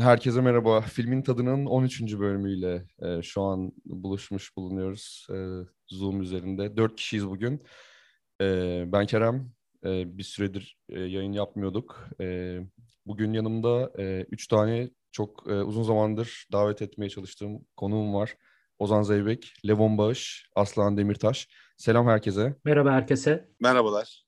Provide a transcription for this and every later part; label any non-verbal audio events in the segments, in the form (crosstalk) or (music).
Herkese merhaba. Filmin Tadının 13. bölümüyle e, şu an buluşmuş bulunuyoruz e, Zoom üzerinde. Dört kişiyiz bugün. E, ben Kerem. E, bir süredir e, yayın yapmıyorduk. E, bugün yanımda e, üç tane çok e, uzun zamandır davet etmeye çalıştığım konuğum var. Ozan Zeybek, Levon Bağış, Aslan Demirtaş. Selam herkese. Merhaba herkese. Merhabalar.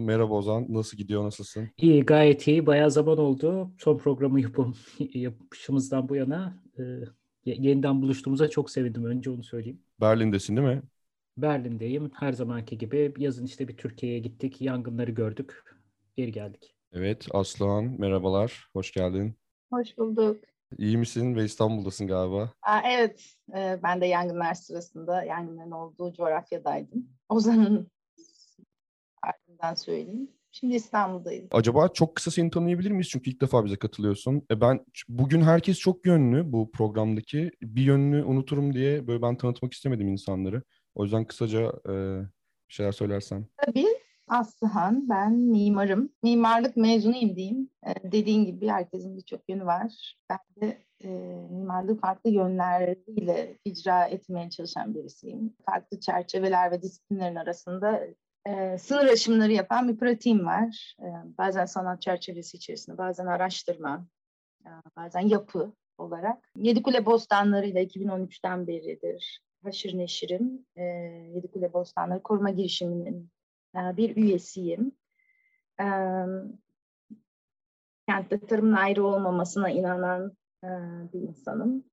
Merhaba Ozan, nasıl gidiyor, nasılsın? İyi, gayet iyi. Bayağı zaman oldu. Son programı yapım, (laughs) yapışımızdan bu yana e, yeniden buluştuğumuza çok sevindim. Önce onu söyleyeyim. Berlin'desin değil mi? Berlin'deyim. Her zamanki gibi yazın işte bir Türkiye'ye gittik. Yangınları gördük. Geri geldik. Evet, Aslan merhabalar, hoş geldin. Hoş bulduk. İyi misin ve İstanbul'dasın galiba? Aa, evet, e, ben de yangınlar sırasında yangınların olduğu coğrafyadaydım. Ozan'ın ardından söyleyeyim. Şimdi İstanbul'dayım. Acaba çok kısa seni tanıyabilir miyiz? Çünkü ilk defa bize katılıyorsun. E ben bugün herkes çok yönlü bu programdaki. Bir yönlü unuturum diye böyle ben tanıtmak istemedim insanları. O yüzden kısaca e, bir şeyler söylersen. Tabii. Aslıhan, ben mimarım. Mimarlık mezunuyum diyeyim. Ee, dediğin gibi herkesin birçok yönü var. Ben de e, mimarlığı farklı yönleriyle icra etmeye çalışan birisiyim. Farklı çerçeveler ve disiplinlerin arasında e, sınır aşımları yapan bir pratiğim var. E, bazen sanat çerçevesi içerisinde, bazen araştırma, e, bazen yapı olarak. Yedikule Bostanları ile 2013'ten beridir haşır neşirim. E, Yedikule Bostanları koruma girişiminin e, bir üyesiyim. E, kentte tarımın ayrı olmamasına inanan e, bir insanım.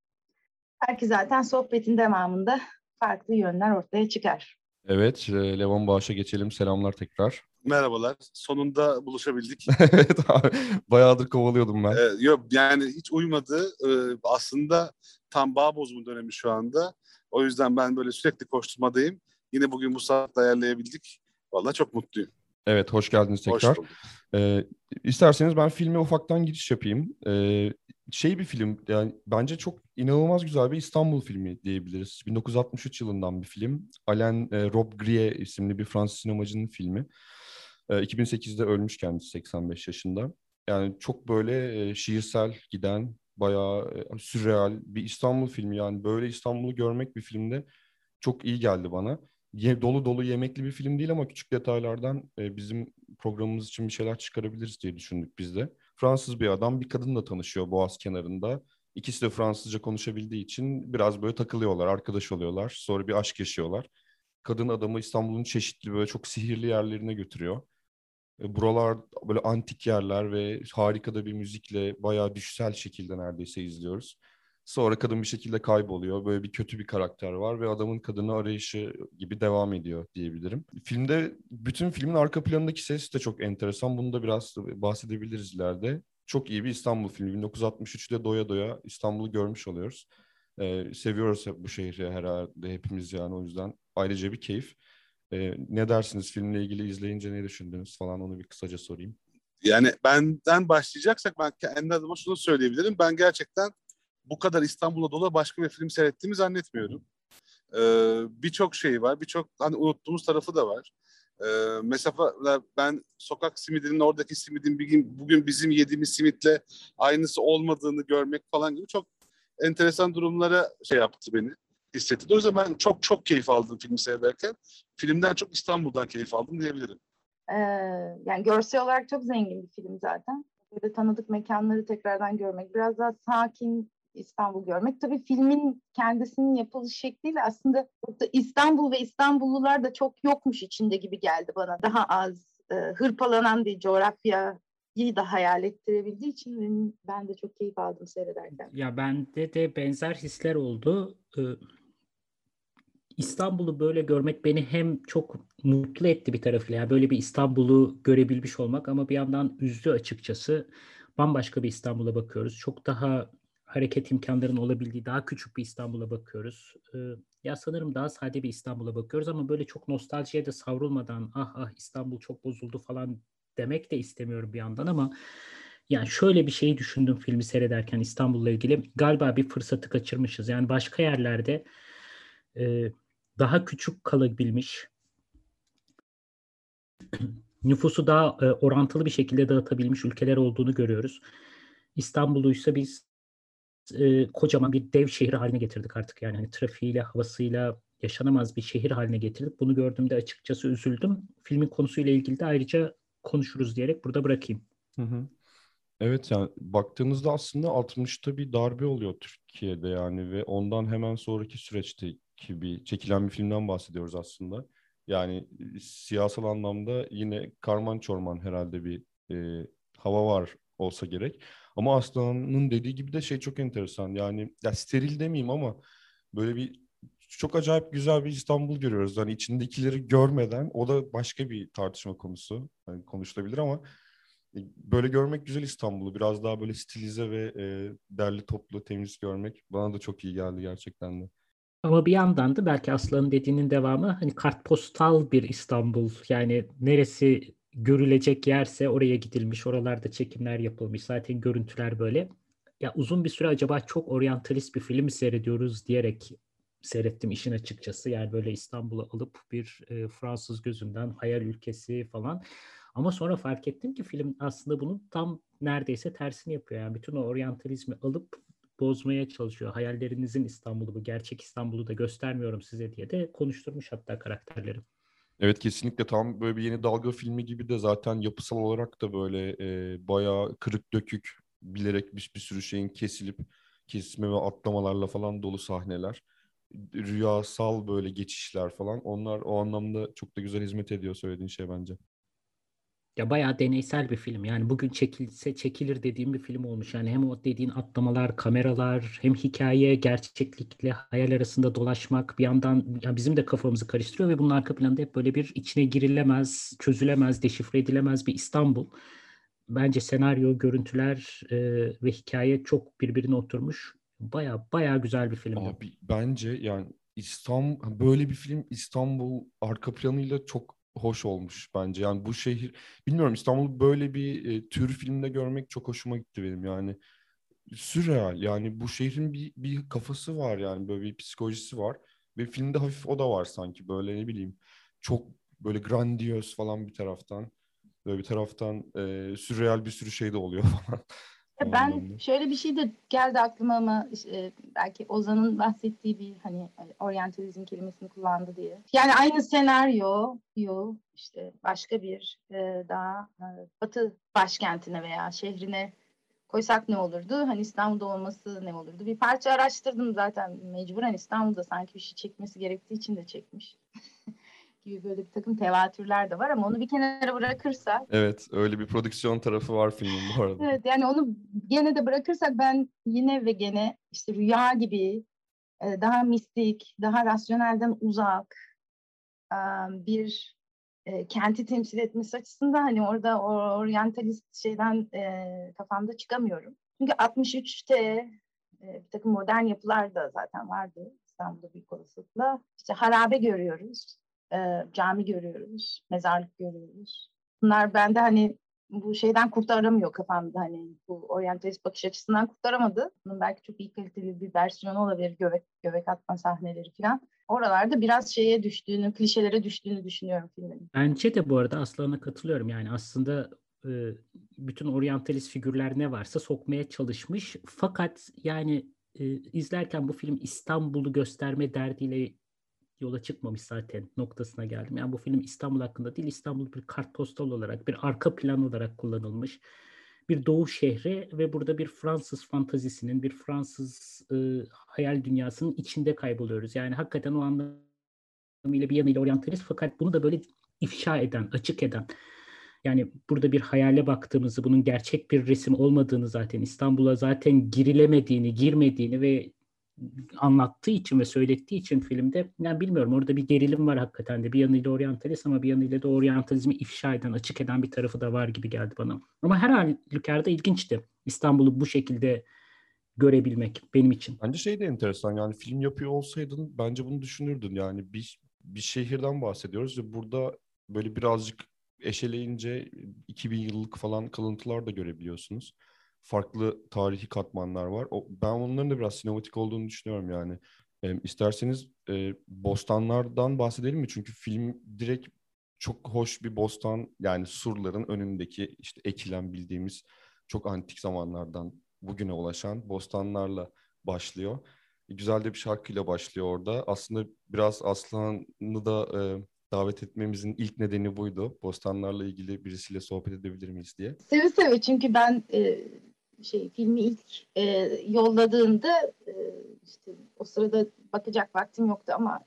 Belki zaten sohbetin devamında farklı yönler ortaya çıkar. Evet, Levan Bağış'a geçelim. Selamlar tekrar. Merhabalar. Sonunda buluşabildik. (laughs) evet abi. Bayağıdır kovalıyordum ben. Ee, yok yani hiç uymadı. Ee, aslında tam bağ bozumu dönemi şu anda. O yüzden ben böyle sürekli koşturmadayım. Yine bugün bu saatte ayarlayabildik. Vallahi çok mutluyum. Evet, hoş geldiniz tekrar. Hoş bulduk. Ee, isterseniz ben filme ufaktan giriş yapayım. Ee, şey bir film, yani bence çok inanılmaz güzel bir İstanbul filmi diyebiliriz. 1963 yılından bir film. Alain e, Rob Grie isimli bir Fransız sinemacının filmi. E, 2008'de ölmüş kendisi 85 yaşında. Yani çok böyle e, şiirsel giden, bayağı e, sürreal bir İstanbul filmi. Yani böyle İstanbul'u görmek bir filmde çok iyi geldi bana ye, dolu dolu yemekli bir film değil ama küçük detaylardan e, bizim programımız için bir şeyler çıkarabiliriz diye düşündük biz de. Fransız bir adam bir kadınla tanışıyor Boğaz kenarında. İkisi de Fransızca konuşabildiği için biraz böyle takılıyorlar, arkadaş oluyorlar. Sonra bir aşk yaşıyorlar. Kadın adamı İstanbul'un çeşitli böyle çok sihirli yerlerine götürüyor. E, buralar böyle antik yerler ve harika da bir müzikle bayağı düşsel şekilde neredeyse izliyoruz. Sonra kadın bir şekilde kayboluyor. Böyle bir kötü bir karakter var ve adamın kadını arayışı gibi devam ediyor diyebilirim. Filmde bütün filmin arka planındaki ses de çok enteresan. Bunu da biraz bahsedebiliriz ileride. Çok iyi bir İstanbul filmi. 1963'te doya doya İstanbul'u görmüş oluyoruz. Ee, seviyoruz bu şehri herhalde hepimiz yani o yüzden ayrıca bir keyif. Ee, ne dersiniz filmle ilgili izleyince ne düşündünüz falan onu bir kısaca sorayım. Yani benden başlayacaksak ben kendi adıma şunu söyleyebilirim. Ben gerçekten bu kadar İstanbul'a dolu başka bir film seyrettiğimi zannetmiyorum. Ee, birçok şey var, birçok hani unuttuğumuz tarafı da var. Ee, mesela ben sokak simidinin oradaki simidin bir gün, bugün bizim yediğimiz simitle aynısı olmadığını görmek falan gibi çok enteresan durumlara şey yaptı beni hissetti. O yüzden ben çok çok keyif aldım filmi seyrederken. Filmden çok İstanbul'dan keyif aldım diyebilirim. Ee, yani görsel olarak çok zengin bir film zaten. Böyle tanıdık mekanları tekrardan görmek, biraz daha sakin, İstanbul görmek. Tabii filmin kendisinin yapılış şekliyle aslında İstanbul ve İstanbullular da çok yokmuş içinde gibi geldi bana. Daha az e, hırpalanan bir coğrafya da hayal ettirebildiği için ben de çok keyif aldım seyrederken. Ya bende de benzer hisler oldu. Ee, İstanbul'u böyle görmek beni hem çok mutlu etti bir tarafıyla. Yani böyle bir İstanbul'u görebilmiş olmak ama bir yandan üzdü açıkçası. Bambaşka bir İstanbul'a bakıyoruz. Çok daha hareket imkanlarının olabildiği daha küçük bir İstanbul'a bakıyoruz. Ee, ya sanırım daha sade bir İstanbul'a bakıyoruz ama böyle çok nostaljiye de savrulmadan ah ah İstanbul çok bozuldu falan demek de istemiyorum bir yandan ama yani şöyle bir şeyi düşündüm filmi seyrederken İstanbul'la ilgili. Galiba bir fırsatı kaçırmışız. Yani başka yerlerde e, daha küçük kalabilmiş, (clears throat) nüfusu daha e, orantılı bir şekilde dağıtabilmiş ülkeler olduğunu görüyoruz. İstanbul'uysa biz e, kocaman bir dev şehir haline getirdik artık yani hani trafiğiyle, havasıyla yaşanamaz bir şehir haline getirdik. Bunu gördüğümde açıkçası üzüldüm. Filmin konusuyla ilgili de ayrıca konuşuruz diyerek burada bırakayım. Hı hı. Evet yani baktığınızda aslında 60'ta bir darbe oluyor Türkiye'de yani ve ondan hemen sonraki süreçteki bir çekilen bir filmden bahsediyoruz aslında. Yani siyasal anlamda yine karman çorman herhalde bir e, hava var olsa gerek. Ama Aslan'ın dediği gibi de şey çok enteresan. Yani ya steril demeyeyim ama böyle bir çok acayip güzel bir İstanbul görüyoruz. Hani içindekileri görmeden o da başka bir tartışma konusu. Yani konuşulabilir ama e, böyle görmek güzel İstanbul'u. Biraz daha böyle stilize ve e, derli toplu, temiz görmek bana da çok iyi geldi gerçekten de. Ama bir yandan da belki Aslan'ın dediğinin devamı hani kartpostal bir İstanbul. Yani neresi görülecek yerse oraya gidilmiş, oralarda çekimler yapılmış. Zaten görüntüler böyle. Ya uzun bir süre acaba çok oryantalist bir film seyrediyoruz diyerek seyrettim işin açıkçası. Yani böyle İstanbul'u alıp bir e, Fransız gözünden hayal ülkesi falan. Ama sonra fark ettim ki film aslında bunun tam neredeyse tersini yapıyor. Yani bütün o oryantalizmi alıp bozmaya çalışıyor. Hayallerinizin İstanbul'u bu, gerçek İstanbul'u da göstermiyorum size diye de konuşturmuş hatta karakterleri. Evet kesinlikle tam böyle bir yeni dalga filmi gibi de zaten yapısal olarak da böyle e, bayağı kırık dökük bilerek bir, bir sürü şeyin kesilip kesme ve atlamalarla falan dolu sahneler. Rüyasal böyle geçişler falan. Onlar o anlamda çok da güzel hizmet ediyor söylediğin şey bence ya bayağı deneysel bir film. Yani bugün çekilse çekilir dediğim bir film olmuş. Yani hem o dediğin atlamalar, kameralar, hem hikaye, gerçeklikle hayal arasında dolaşmak bir yandan ya bizim de kafamızı karıştırıyor ve bunun arka planında hep böyle bir içine girilemez, çözülemez, deşifre edilemez bir İstanbul. Bence senaryo, görüntüler e, ve hikaye çok birbirine oturmuş. Baya baya güzel bir film. Abi bence yani İstanbul böyle bir film İstanbul arka planıyla çok hoş olmuş bence. Yani bu şehir bilmiyorum İstanbul böyle bir e, tür filmde görmek çok hoşuma gitti benim yani. Sürreal yani bu şehrin bir, bir kafası var yani böyle bir psikolojisi var. Ve filmde hafif o da var sanki böyle ne bileyim çok böyle grandiyoz falan bir taraftan. Böyle bir taraftan e, sürreal bir sürü şey de oluyor (laughs) falan. Ben şöyle bir şey de geldi aklıma ama işte, belki Ozan'ın bahsettiği bir hani oryantalizm kelimesini kullandı diye. Yani aynı senaryo yo işte başka bir e, daha e, batı başkentine veya şehrine koysak ne olurdu? Hani İstanbul'da olması ne olurdu? Bir parça araştırdım zaten mecburen İstanbul'da sanki bir şey çekmesi gerektiği için de çekmiş. (laughs) gibi böyle bir takım tevatürler de var ama onu bir kenara bırakırsak. Evet öyle bir prodüksiyon tarafı var filmin bu arada. evet yani onu gene de bırakırsak ben yine ve gene işte rüya gibi e, daha mistik, daha rasyonelden uzak e, bir e, kenti temsil etmesi açısından hani orada o oryantalist şeyden kafamda çıkamıyorum. Çünkü 63'te bir takım modern yapılar da zaten vardı İstanbul'da büyük olasılıkla. İşte harabe görüyoruz e, cami görüyoruz, mezarlık görüyoruz. Bunlar bende hani bu şeyden kurtaramıyor kafamda hani bu oryantalist bakış açısından kurtaramadı. Bunun belki çok iyi kaliteli bir versiyonu olabilir göbek, göbek atma sahneleri falan. Oralarda biraz şeye düştüğünü, klişelere düştüğünü düşünüyorum filmin. Bence de bu arada Aslan'a katılıyorum. Yani aslında e, bütün oryantalist figürler ne varsa sokmaya çalışmış. Fakat yani e, izlerken bu film İstanbul'u gösterme derdiyle yola çıkmamış zaten noktasına geldim. Yani bu film İstanbul hakkında değil, İstanbul bir kartpostal olarak, bir arka plan olarak kullanılmış bir doğu şehri ve burada bir Fransız fantazisinin, bir Fransız e, hayal dünyasının içinde kayboluyoruz. Yani hakikaten o anlamıyla bir yanıyla oryantalist fakat bunu da böyle ifşa eden, açık eden. Yani burada bir hayale baktığımızı, bunun gerçek bir resim olmadığını zaten, İstanbul'a zaten girilemediğini, girmediğini ve anlattığı için ve söylettiği için filmde yani bilmiyorum orada bir gerilim var hakikaten de bir yanıyla oryantalist ama bir yanıyla da oryantalizmi ifşa eden açık eden bir tarafı da var gibi geldi bana. Ama her halükarda ilginçti İstanbul'u bu şekilde görebilmek benim için. Bence şey de enteresan yani film yapıyor olsaydın bence bunu düşünürdün yani bir, bir şehirden bahsediyoruz ve burada böyle birazcık eşeleyince 2000 yıllık falan kalıntılar da görebiliyorsunuz farklı tarihi katmanlar var. O, ben onların da biraz sinematik olduğunu düşünüyorum yani. E, isterseniz e, bostanlardan bahsedelim mi? Çünkü film direkt çok hoş bir bostan yani surların önündeki işte ekilen bildiğimiz çok antik zamanlardan bugüne ulaşan bostanlarla başlıyor. Güzel de bir şarkıyla başlıyor orada. Aslında biraz Aslan'ı da e, davet etmemizin ilk nedeni buydu. Bostanlarla ilgili birisiyle sohbet edebilir miyiz diye. Seve seve çünkü ben e, şey filmi ilk e, yolladığında e, işte o sırada bakacak vaktim yoktu ama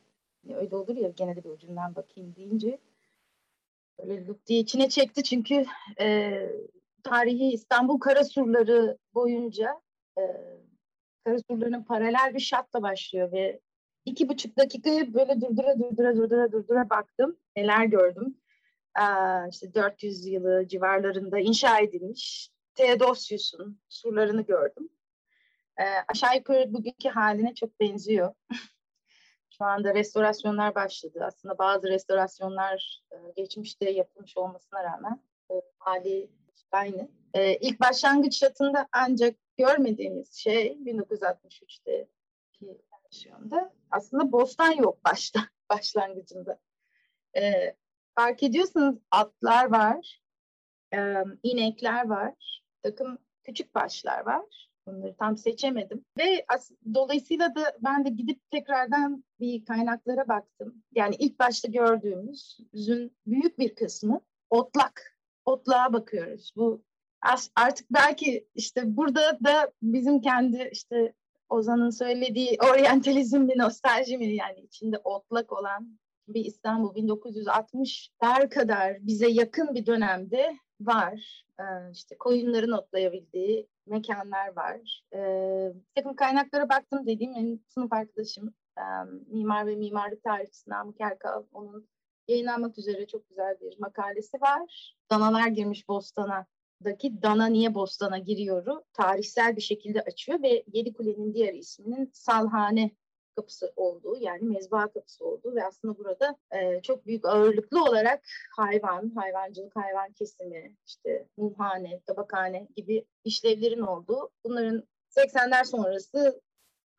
öyle olur ya gene de bir ucundan bakayım deyince böyle look diye içine çekti çünkü e, tarihi İstanbul Karasurları boyunca e, Karasurlarının paralel bir şatla başlıyor ve iki buçuk dakikayı böyle durdura durdura durdura durdura baktım. Neler gördüm. Ee, işte 400 yılı civarlarında inşa edilmiş Theodosius'un surlarını gördüm. Ee, aşağı yukarı bugünkü haline çok benziyor. (laughs) Şu anda restorasyonlar başladı. Aslında bazı restorasyonlar e, geçmişte yapılmış olmasına rağmen e, hali aynı. E, ilk başlangıç şatında ancak görmediğimiz şey 1963'teki versiyonda aslında bostan yok başta (laughs) başlangıcında. E, fark ediyorsanız atlar var, e, inekler var, takım küçük başlar var. Bunları tam seçemedim. Ve as- dolayısıyla da ben de gidip tekrardan bir kaynaklara baktım. Yani ilk başta gördüğümüzün büyük bir kısmı otlak. Otlağa bakıyoruz. Bu artık belki işte burada da bizim kendi işte Ozan'ın söylediği (laughs) oryantalizm mi nostalji mi yani içinde otlak olan bir İstanbul 1960'lar kadar bize yakın bir dönemde var. Ee, işte koyunların otlayabildiği mekanlar var. Ee, takım kaynaklara baktım dediğim benim sınıf arkadaşım e, mimar ve mimarlık tarihçisi Namık Erkal. Onun yayınlanmak üzere çok güzel bir makalesi var. Danalar girmiş bostana daki Dana Niye Bostan'a giriyoru tarihsel bir şekilde açıyor ve Yedi Kule'nin diğer isminin Salhane kapısı olduğu yani mezba kapısı olduğu ve aslında burada e, çok büyük ağırlıklı olarak hayvan, hayvancılık, hayvan kesimi, işte mumhane, tabakhane gibi işlevlerin olduğu bunların 80'ler sonrası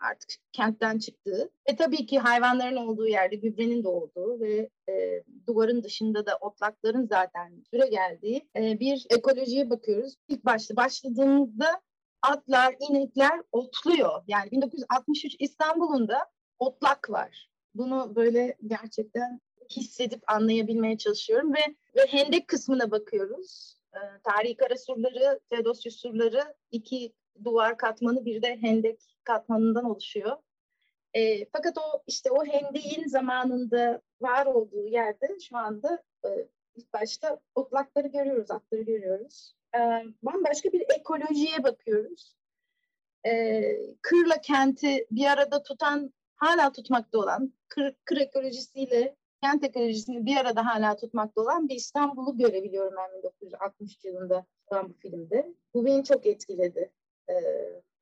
artık kentten çıktığı ve tabii ki hayvanların olduğu yerde gübrenin de olduğu ve e, duvarın dışında da otlakların zaten süre geldiği e, bir ekolojiye bakıyoruz. İlk başta başladığımızda atlar, inekler otluyor. Yani 1963 İstanbul'unda otlak var. Bunu böyle gerçekten hissedip anlayabilmeye çalışıyorum ve ve hendek kısmına bakıyoruz. E, tarihi kara surları, Teodosius surları iki duvar katmanı bir de hendek katmanından oluşuyor. E, fakat o işte o hendeğin zamanında var olduğu yerde şu anda e, ilk başta otlakları görüyoruz, atları görüyoruz. E, bambaşka bir ekolojiye bakıyoruz. E, kırla kenti bir arada tutan, hala tutmakta olan, kır, kır ekolojisiyle kent ekolojisini bir arada hala tutmakta olan bir İstanbul'u görebiliyorum ben 1960 yılında olan bu filmde. Bu beni çok etkiledi. E,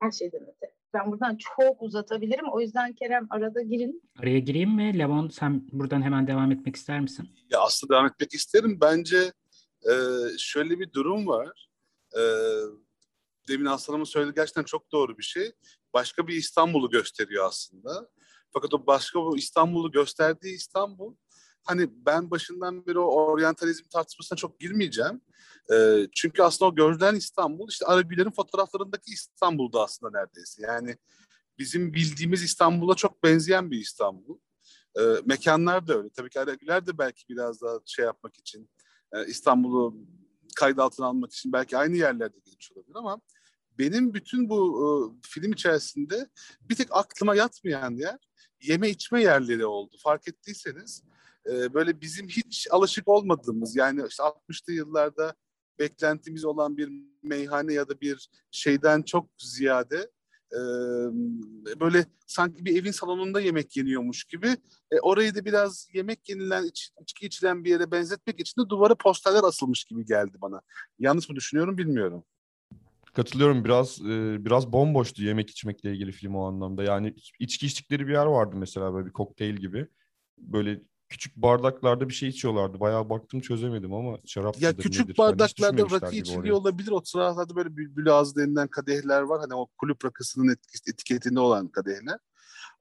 her şeyden öte. Ben buradan çok uzatabilirim. O yüzden Kerem arada girin. Araya gireyim mi? Levon sen buradan hemen devam etmek ister misin? Ya aslında devam etmek isterim. Bence e, şöyle bir durum var. E, demin Aslan'ımın söylediği gerçekten çok doğru bir şey. Başka bir İstanbul'u gösteriyor aslında. Fakat o başka bu İstanbul'u gösterdiği İstanbul hani ben başından beri o oryantalizm tartışmasına çok girmeyeceğim. E, çünkü aslında o görülen İstanbul işte Aragüler'in fotoğraflarındaki İstanbul'da aslında neredeyse. Yani bizim bildiğimiz İstanbul'a çok benzeyen bir İstanbul. E, mekanlar da öyle. Tabii ki Aragüler de belki biraz daha şey yapmak için e, İstanbul'u kayıt altına almak için belki aynı yerlerde gitmiş olabilir ama benim bütün bu e, film içerisinde bir tek aklıma yatmayan yer yeme içme yerleri oldu. Fark ettiyseniz e, böyle bizim hiç alışık olmadığımız yani işte 60'lı yıllarda beklentimiz olan bir meyhane ya da bir şeyden çok ziyade e, böyle sanki bir evin salonunda yemek yeniyormuş gibi e, orayı da biraz yemek yenilen iç, içki içilen bir yere benzetmek için de duvara posterler asılmış gibi geldi bana. Yanlış mı düşünüyorum bilmiyorum. Katılıyorum biraz e, biraz bomboştu yemek içmekle ilgili film o anlamda. Yani içki içtikleri bir yer vardı mesela böyle bir kokteyl gibi. Böyle küçük bardaklarda bir şey içiyorlardı. Bayağı baktım çözemedim ama şarap Ya küçük nedir? bardaklarda rakı içiliyor olabilir. O sıralarda böyle bülbül ağzı denilen kadehler var. Hani o kulüp rakısının etiketinde olan kadehler.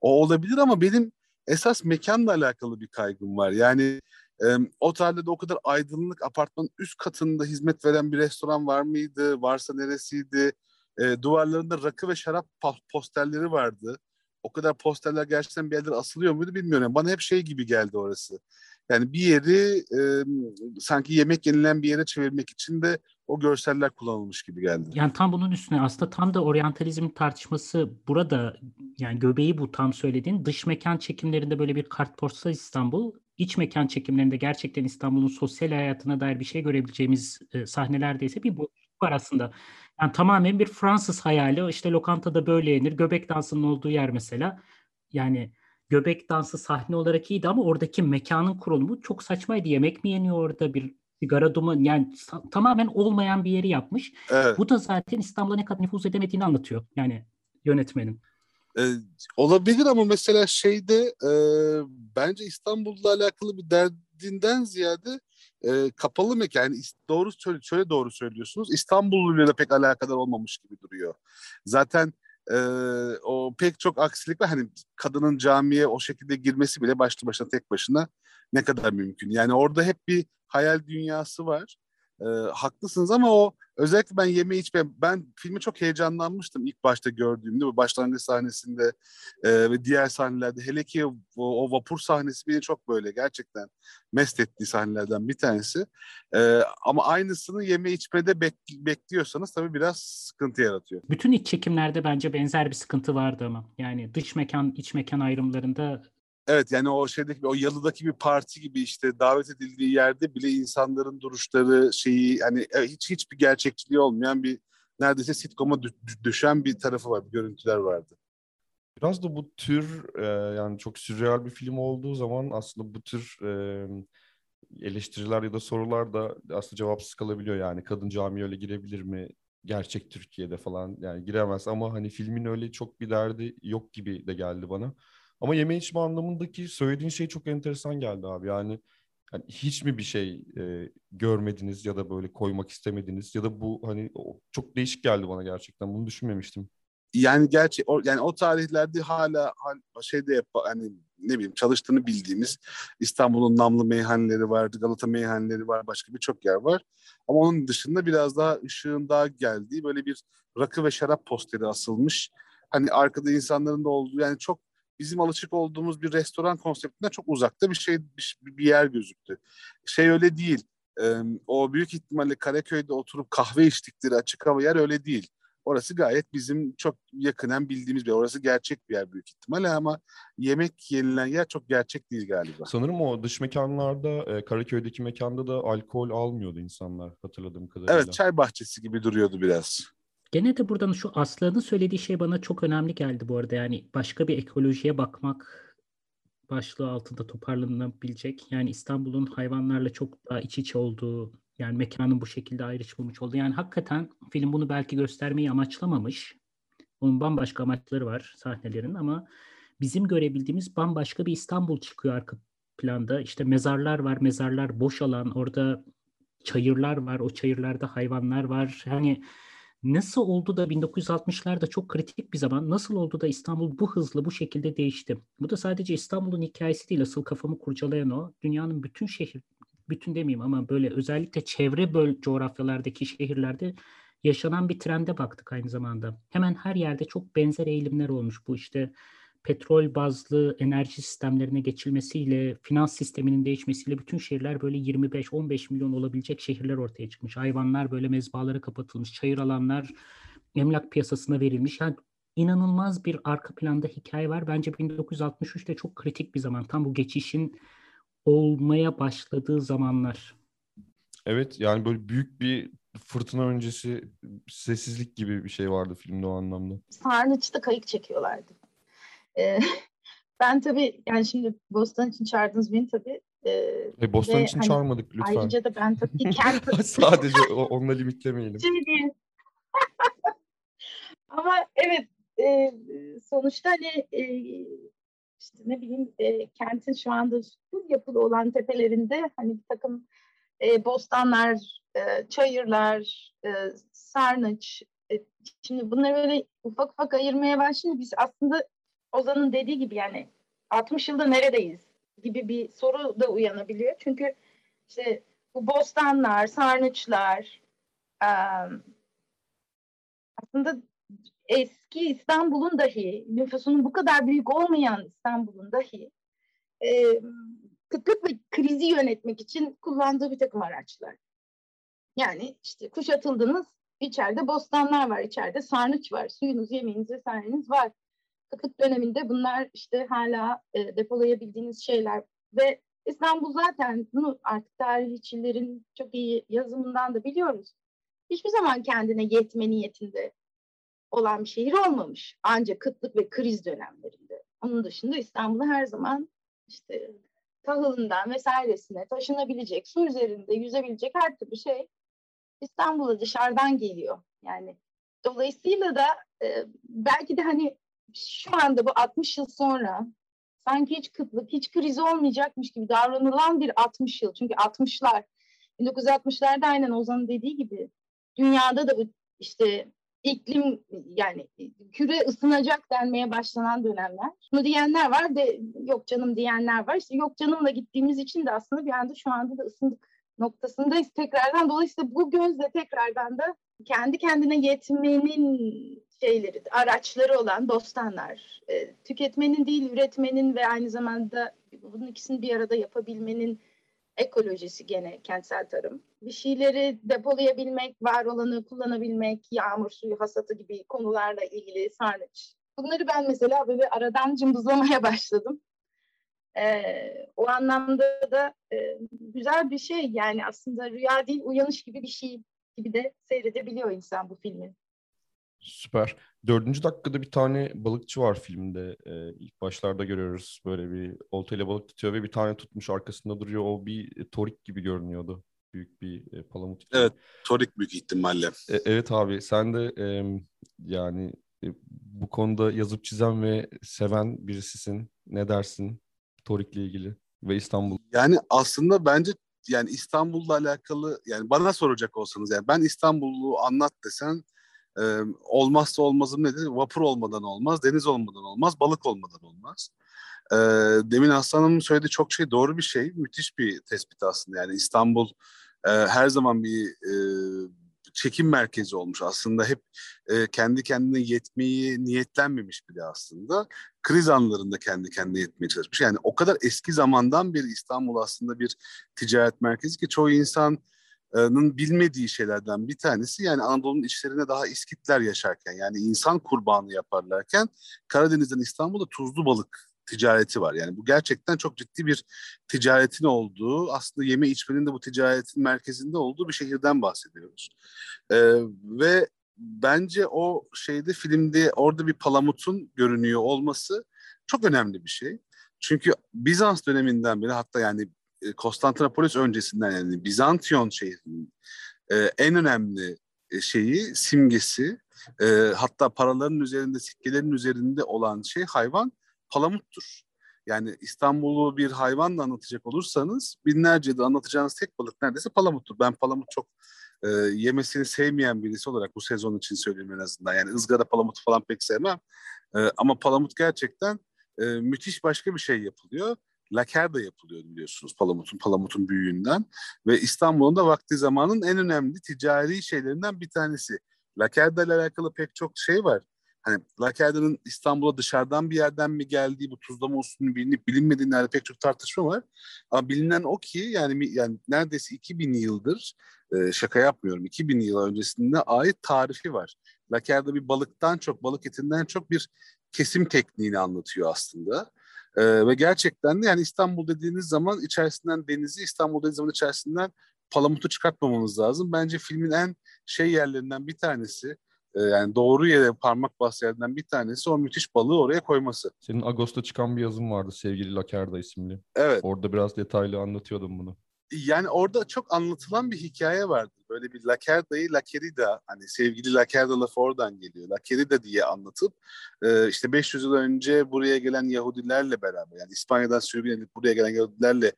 O olabilir ama benim esas mekanla alakalı bir kaygım var. Yani e, o tarihte o kadar aydınlık apartmanın üst katında hizmet veren bir restoran var mıydı? Varsa neresiydi? E, duvarlarında rakı ve şarap posterleri vardı. O kadar posterler gerçekten bir yerlere asılıyor muydu bilmiyorum. Bana hep şey gibi geldi orası. Yani bir yeri e, sanki yemek yenilen bir yere çevirmek için de o görseller kullanılmış gibi geldi. Yani tam bunun üstüne aslında tam da oryantalizm tartışması burada yani göbeği bu tam söylediğin dış mekan çekimlerinde böyle bir kartpostal İstanbul iç mekan çekimlerinde gerçekten İstanbul'un sosyal hayatına dair bir şey görebileceğimiz e, sahnelerde ise bir boşluk var aslında. Yani tamamen bir Fransız hayali. İşte lokantada böyle yenir. Göbek dansının olduğu yer mesela. Yani göbek dansı sahne olarak iyiydi ama oradaki mekanın kurulumu çok saçmaydı. Yemek mi yeniyor orada bir sigara duman yani tamamen olmayan bir yeri yapmış. Evet. Bu da zaten İstanbul'a ne kadar nüfuz edemediğini anlatıyor. Yani yönetmenin. Ee, olabilir ama mesela şeyde e, bence İstanbul'la alakalı bir derdinden ziyade e, kapalı mekan. Yani doğru söyle, şöyle doğru söylüyorsunuz. İstanbul'la da pek alakadar olmamış gibi duruyor. Zaten e, o pek çok aksilik var. Hani kadının camiye o şekilde girmesi bile başlı başına tek başına ne kadar mümkün. Yani orada hep bir hayal dünyası var. E, haklısınız ama o özellikle ben yeme içme ben filmi çok heyecanlanmıştım ilk başta gördüğümde bu başlangıç sahnesinde e, ve diğer sahnelerde hele ki o, o vapur sahnesi beni çok böyle gerçekten mest ettiği sahnelerden bir tanesi. E, ama aynısını yeme içmede bek- bekliyorsanız tabii biraz sıkıntı yaratıyor. Bütün iç çekimlerde bence benzer bir sıkıntı vardı ama yani dış mekan iç mekan ayrımlarında Evet yani o şeydeki o yalıdaki bir parti gibi işte davet edildiği yerde bile insanların duruşları şeyi hani e, hiç hiçbir gerçekçiliği olmayan bir neredeyse sitcom'a düşen bir tarafı var, bir görüntüler vardı. Biraz da bu tür e, yani çok sürreal bir film olduğu zaman aslında bu tür e, eleştiriler ya da sorular da aslında cevapsız kalabiliyor yani kadın camiye öyle girebilir mi? Gerçek Türkiye'de falan yani giremez ama hani filmin öyle çok bir derdi yok gibi de geldi bana. Ama yeme içme anlamındaki söylediğin şey çok enteresan geldi abi. Yani, yani hiç mi bir şey e, görmediniz ya da böyle koymak istemediniz ya da bu hani çok değişik geldi bana gerçekten. Bunu düşünmemiştim. Yani gerçi o, yani o tarihlerde hala, hala şeyde yap hani ne bileyim çalıştığını bildiğimiz İstanbul'un namlı meyhaneleri vardı, Galata meyhaneleri var, başka birçok yer var. Ama onun dışında biraz daha ışığın daha geldiği böyle bir rakı ve şarap posteri asılmış. Hani arkada insanların da olduğu yani çok bizim alışık olduğumuz bir restoran konseptinden çok uzakta bir şey bir, yer gözüktü. Şey öyle değil. o büyük ihtimalle Karaköy'de oturup kahve içtikleri açık hava yer öyle değil. Orası gayet bizim çok yakınen bildiğimiz bir yer. Orası gerçek bir yer büyük ihtimalle ama yemek yenilen yer çok gerçek değil galiba. Sanırım o dış mekanlarda, e, Karaköy'deki mekanda da alkol almıyordu insanlar hatırladığım kadarıyla. Evet, çay bahçesi gibi duruyordu biraz. Gene de buradan şu Aslı'nın söylediği şey bana çok önemli geldi bu arada. Yani başka bir ekolojiye bakmak başlığı altında toparlanabilecek. Yani İstanbul'un hayvanlarla çok daha iç içe olduğu, yani mekanın bu şekilde ayrışmamış olduğu. Yani hakikaten film bunu belki göstermeyi amaçlamamış. Onun bambaşka amaçları var sahnelerin ama bizim görebildiğimiz bambaşka bir İstanbul çıkıyor arka planda. İşte mezarlar var, mezarlar boş alan, orada çayırlar var, o çayırlarda hayvanlar var. Hani Nasıl oldu da 1960'larda çok kritik bir zaman nasıl oldu da İstanbul bu hızla bu şekilde değişti? Bu da sadece İstanbul'un hikayesi değil asıl kafamı kurcalayan o. Dünyanın bütün şehir, bütün demeyeyim ama böyle özellikle çevre böl coğrafyalardaki şehirlerde yaşanan bir trende baktık aynı zamanda. Hemen her yerde çok benzer eğilimler olmuş. Bu işte petrol bazlı enerji sistemlerine geçilmesiyle, finans sisteminin değişmesiyle bütün şehirler böyle 25-15 milyon olabilecek şehirler ortaya çıkmış. Hayvanlar böyle mezbalara kapatılmış, çayır alanlar emlak piyasasına verilmiş. Yani inanılmaz bir arka planda hikaye var. Bence 1963'te çok kritik bir zaman. Tam bu geçişin olmaya başladığı zamanlar. Evet yani böyle büyük bir fırtına öncesi sessizlik gibi bir şey vardı filmde o anlamda. Sarnıç'ta kayık çekiyorlardı. (laughs) Ben tabii yani şimdi Bostan için çağırdınız beni tabii. E, e Bostan için hani, çağırmadık lütfen. Ayrıca da ben tabii kent... (laughs) (laughs) Sadece onunla limitlemeyelim. Şey değil. Ama evet e, sonuçta hani e, işte ne bileyim e, kentin şu anda full yapılı olan tepelerinde hani bir takım e, bostanlar, e, çayırlar, e, sarnıç. E, şimdi bunları böyle ufak ufak ayırmaya başlayınca biz aslında Ozan'ın dediği gibi yani 60 yılda neredeyiz gibi bir soru da uyanabiliyor. Çünkü işte bu bostanlar, sarnıçlar aslında eski İstanbul'un dahi, nüfusunun bu kadar büyük olmayan İstanbul'un dahi kıtlık ve krizi yönetmek için kullandığı bir takım araçlar. Yani işte kuşatıldınız, içeride bostanlar var, içeride sarnıç var, suyunuz, yemeğiniz vesaireniz var. Kıtlık döneminde bunlar işte hala e, depolayabildiğiniz şeyler ve İstanbul zaten bunu artık tarihçilerin çok iyi yazımından da biliyoruz. Hiçbir zaman kendine yetme niyetinde olan bir şehir olmamış. Ancak kıtlık ve kriz dönemlerinde. Onun dışında İstanbul'u her zaman işte tahılından vesairesine taşınabilecek, su üzerinde yüzebilecek her türlü şey İstanbul'a dışarıdan geliyor. Yani dolayısıyla da e, belki de hani şu anda bu 60 yıl sonra sanki hiç kıtlık, hiç kriz olmayacakmış gibi davranılan bir 60 yıl. Çünkü 60'lar, 1960'larda aynen Ozan'ın dediği gibi dünyada da bu işte iklim yani küre ısınacak denmeye başlanan dönemler. Bunu diyenler var de yok canım diyenler var. İşte yok canımla gittiğimiz için de aslında bir anda şu anda da ısındık noktasındayız tekrardan. Dolayısıyla bu gözle tekrardan da kendi kendine yetmenin şeyleri, araçları olan bostanlar, e, tüketmenin değil üretmenin ve aynı zamanda bunun ikisini bir arada yapabilmenin ekolojisi gene kentsel tarım. Bir şeyleri depolayabilmek, var olanı kullanabilmek, yağmur suyu hasatı gibi konularla ilgili sarnıç. Bunları ben mesela böyle aradan cımbızlamaya (laughs) başladım. Ee, o anlamda da e, güzel bir şey yani aslında rüya değil uyanış gibi bir şey gibi de seyredebiliyor insan bu filmi. Süper. Dördüncü dakikada bir tane balıkçı var filmde. Ee, ilk başlarda görüyoruz böyle bir oltayla balık tutuyor ve bir tane tutmuş arkasında duruyor. O bir e, torik gibi görünüyordu. Büyük bir e, palamut. Evet, torik büyük ihtimalle. E, evet abi sen de e, yani e, bu konuda yazıp çizen ve seven birisisin. Ne dersin Torik'le ilgili ve İstanbul? Yani aslında bence yani İstanbul'la alakalı yani bana soracak olsanız yani ben İstanbul'u anlat desen ee, olmazsa olmazım nedir? Vapur olmadan olmaz, deniz olmadan olmaz, balık olmadan olmaz. Ee, demin Aslan'ın söylediği çok şey doğru bir şey. Müthiş bir tespit aslında. Yani İstanbul e, her zaman bir e, çekim merkezi olmuş aslında hep e, kendi kendine yetmeyi niyetlenmemiş bile aslında kriz anlarında kendi kendine yetmeye çalışmış yani o kadar eski zamandan beri İstanbul aslında bir ticaret merkezi ki çoğu insan bilmediği şeylerden bir tanesi yani Anadolu'nun içlerine daha İskitler yaşarken yani insan kurbanı yaparlarken Karadeniz'den İstanbul'da tuzlu balık ticareti var. Yani bu gerçekten çok ciddi bir ticaretin olduğu, aslında yeme içmenin de bu ticaretin merkezinde olduğu bir şehirden bahsediyoruz. Ee, ve bence o şeyde filmde orada bir palamutun görünüyor olması çok önemli bir şey. Çünkü Bizans döneminden beri hatta yani Konstantinopolis öncesinden yani Bizantiyon şehrinin e, en önemli e, şeyi, simgesi, e, hatta paraların üzerinde, sikkelerin üzerinde olan şey hayvan palamuttur. Yani İstanbul'u bir hayvanla anlatacak olursanız binlerce de anlatacağınız tek balık neredeyse palamuttur. Ben palamut çok e, yemesini sevmeyen birisi olarak bu sezon için söyleyeyim en azından. Yani ızgara palamut falan pek sevmem. E, ama palamut gerçekten e, müthiş başka bir şey yapılıyor. Laker de yapılıyor biliyorsunuz Palamut'un Palamut'un büyüğünden ve İstanbul'un da vakti zamanın en önemli ticari şeylerinden bir tanesi. Lakerda ile alakalı pek çok şey var. Hani Lakerda'nın İstanbul'a dışarıdan bir yerden mi geldiği, bu tuzlama usulünü bilinip bilinmediğine dair pek çok tartışma var. Ama bilinen o ki yani yani neredeyse 2000 yıldır e, şaka yapmıyorum 2000 yıl öncesinde ait tarifi var. Lakerda bir balıktan çok, balık etinden çok bir kesim tekniğini anlatıyor aslında. Ee, ve gerçekten de yani İstanbul dediğiniz zaman içerisinden denizi, İstanbul dediğiniz zaman içerisinden palamutu çıkartmamamız lazım. Bence filmin en şey yerlerinden bir tanesi, e, yani doğru yere parmak bas yerlerinden bir tanesi o müthiş balığı oraya koyması. Senin Ağustos'ta çıkan bir yazım vardı sevgili Lakerda isimli. Evet. Orada biraz detaylı anlatıyordum bunu yani orada çok anlatılan bir hikaye vardı. Böyle bir Lakerda'yı Lakerida hani sevgili Lakerda lafı oradan geliyor. Lakerida diye anlatıp e, işte 500 yıl önce buraya gelen Yahudilerle beraber yani İspanya'dan sürgün edilip buraya gelen Yahudilerle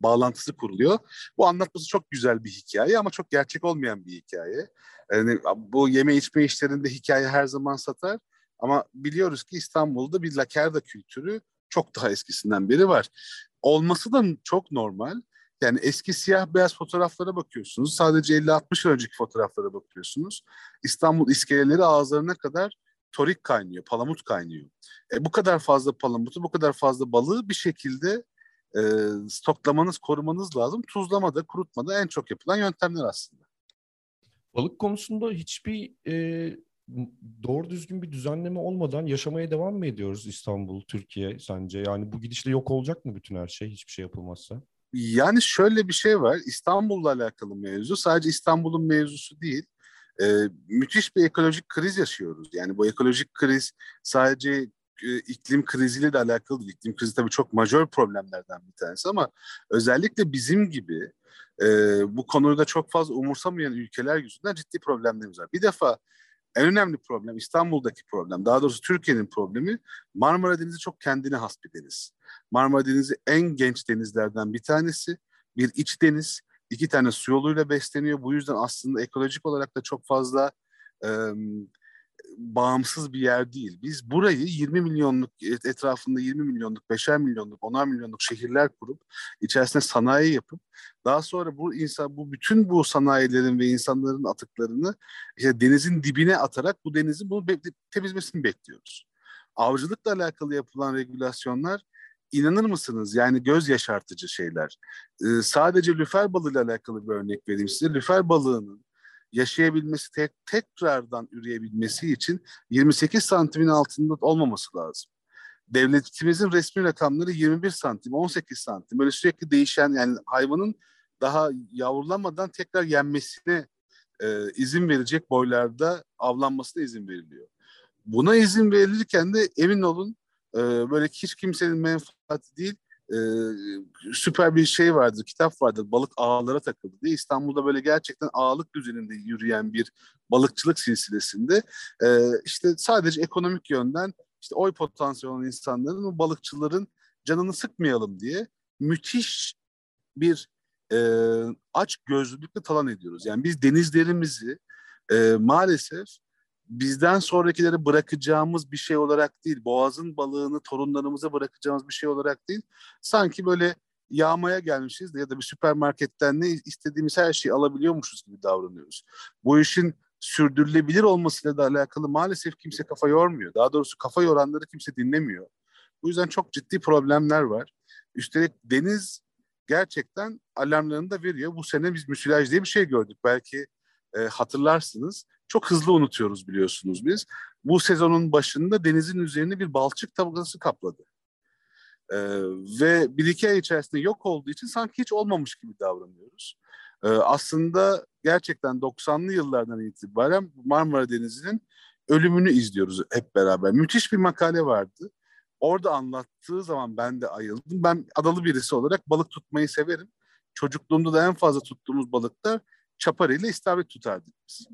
bağlantısı kuruluyor. Bu anlatması çok güzel bir hikaye ama çok gerçek olmayan bir hikaye. Yani bu yeme içme işlerinde hikaye her zaman satar. Ama biliyoruz ki İstanbul'da bir lakerda kültürü çok daha eskisinden beri var. Olması da çok normal. Yani eski siyah beyaz fotoğraflara bakıyorsunuz. Sadece 50-60 yıl önceki fotoğraflara bakıyorsunuz. İstanbul iskeleleri ağızlarına kadar torik kaynıyor, palamut kaynıyor. E, bu kadar fazla palamutu, bu kadar fazla balığı bir şekilde e, stoklamanız, korumanız lazım. Tuzlamada, kurutmada en çok yapılan yöntemler aslında. Balık konusunda hiçbir e, doğru düzgün bir düzenleme olmadan yaşamaya devam mı ediyoruz İstanbul, Türkiye sence? Yani bu gidişle yok olacak mı bütün her şey hiçbir şey yapılmazsa? Yani şöyle bir şey var. İstanbul'la alakalı mevzu sadece İstanbul'un mevzusu değil. E, müthiş bir ekolojik kriz yaşıyoruz. Yani bu ekolojik kriz sadece e, iklim kriziyle de alakalı değil. İklim krizi tabii çok majör problemlerden bir tanesi ama özellikle bizim gibi e, bu konuyu da çok fazla umursamayan ülkeler yüzünden ciddi problemlerimiz var. Bir defa en önemli problem İstanbul'daki problem, daha doğrusu Türkiye'nin problemi Marmara Denizi çok kendine has bir deniz. Marmara Denizi en genç denizlerden bir tanesi. Bir iç deniz, iki tane su yoluyla besleniyor. Bu yüzden aslında ekolojik olarak da çok fazla e, bağımsız bir yer değil. Biz burayı 20 milyonluk etrafında 20 milyonluk, 5'er milyonluk, 10'ar milyonluk şehirler kurup içerisinde sanayi yapıp daha sonra bu insan bu bütün bu sanayilerin ve insanların atıklarını işte denizin dibine atarak bu denizin bunu be- temizmesini bekliyoruz. Avcılıkla alakalı yapılan regülasyonlar inanır mısınız yani göz yaşartıcı şeyler. Ee, sadece lüfer balığıyla alakalı bir örnek vereyim size. Lüfer balığının yaşayabilmesi, tek, tekrardan üreyebilmesi için 28 santimin altında olmaması lazım. Devletimizin resmi rakamları 21 santim, 18 santim. Böyle sürekli değişen yani hayvanın daha yavrulamadan tekrar yenmesine e, izin verecek boylarda avlanmasına izin veriliyor. Buna izin verilirken de emin olun e, böyle hiç kimsenin menfaati değil e, süper bir şey vardır, kitap vardır. Balık ağlara takıldı diye. İstanbul'da böyle gerçekten ağlık düzeninde yürüyen bir balıkçılık silsilesinde e, işte sadece ekonomik yönden işte oy potansiyeli olan insanların o balıkçıların canını sıkmayalım diye müthiş bir e, aç gözlülükle talan ediyoruz. Yani biz denizlerimizi e, maalesef bizden sonrakilere bırakacağımız bir şey olarak değil, boğazın balığını torunlarımıza bırakacağımız bir şey olarak değil, sanki böyle yağmaya gelmişiz de ya da bir süpermarketten ne istediğimiz her şeyi alabiliyormuşuz gibi davranıyoruz. Bu işin sürdürülebilir olmasıyla da alakalı maalesef kimse kafa yormuyor. Daha doğrusu kafa yoranları kimse dinlemiyor. Bu yüzden çok ciddi problemler var. Üstelik deniz gerçekten alarmlarını da veriyor. Bu sene biz müsilaj diye bir şey gördük. Belki e, hatırlarsınız çok hızlı unutuyoruz biliyorsunuz biz. Bu sezonun başında denizin üzerine bir balçık tabakası kapladı. Ee, ve bir iki ay içerisinde yok olduğu için sanki hiç olmamış gibi davranıyoruz. Ee, aslında gerçekten 90'lı yıllardan itibaren Marmara Denizi'nin ölümünü izliyoruz hep beraber. Müthiş bir makale vardı. Orada anlattığı zaman ben de ayıldım. Ben adalı birisi olarak balık tutmayı severim. Çocukluğumda da en fazla tuttuğumuz balıklar çapar ile istavrit tutardık biz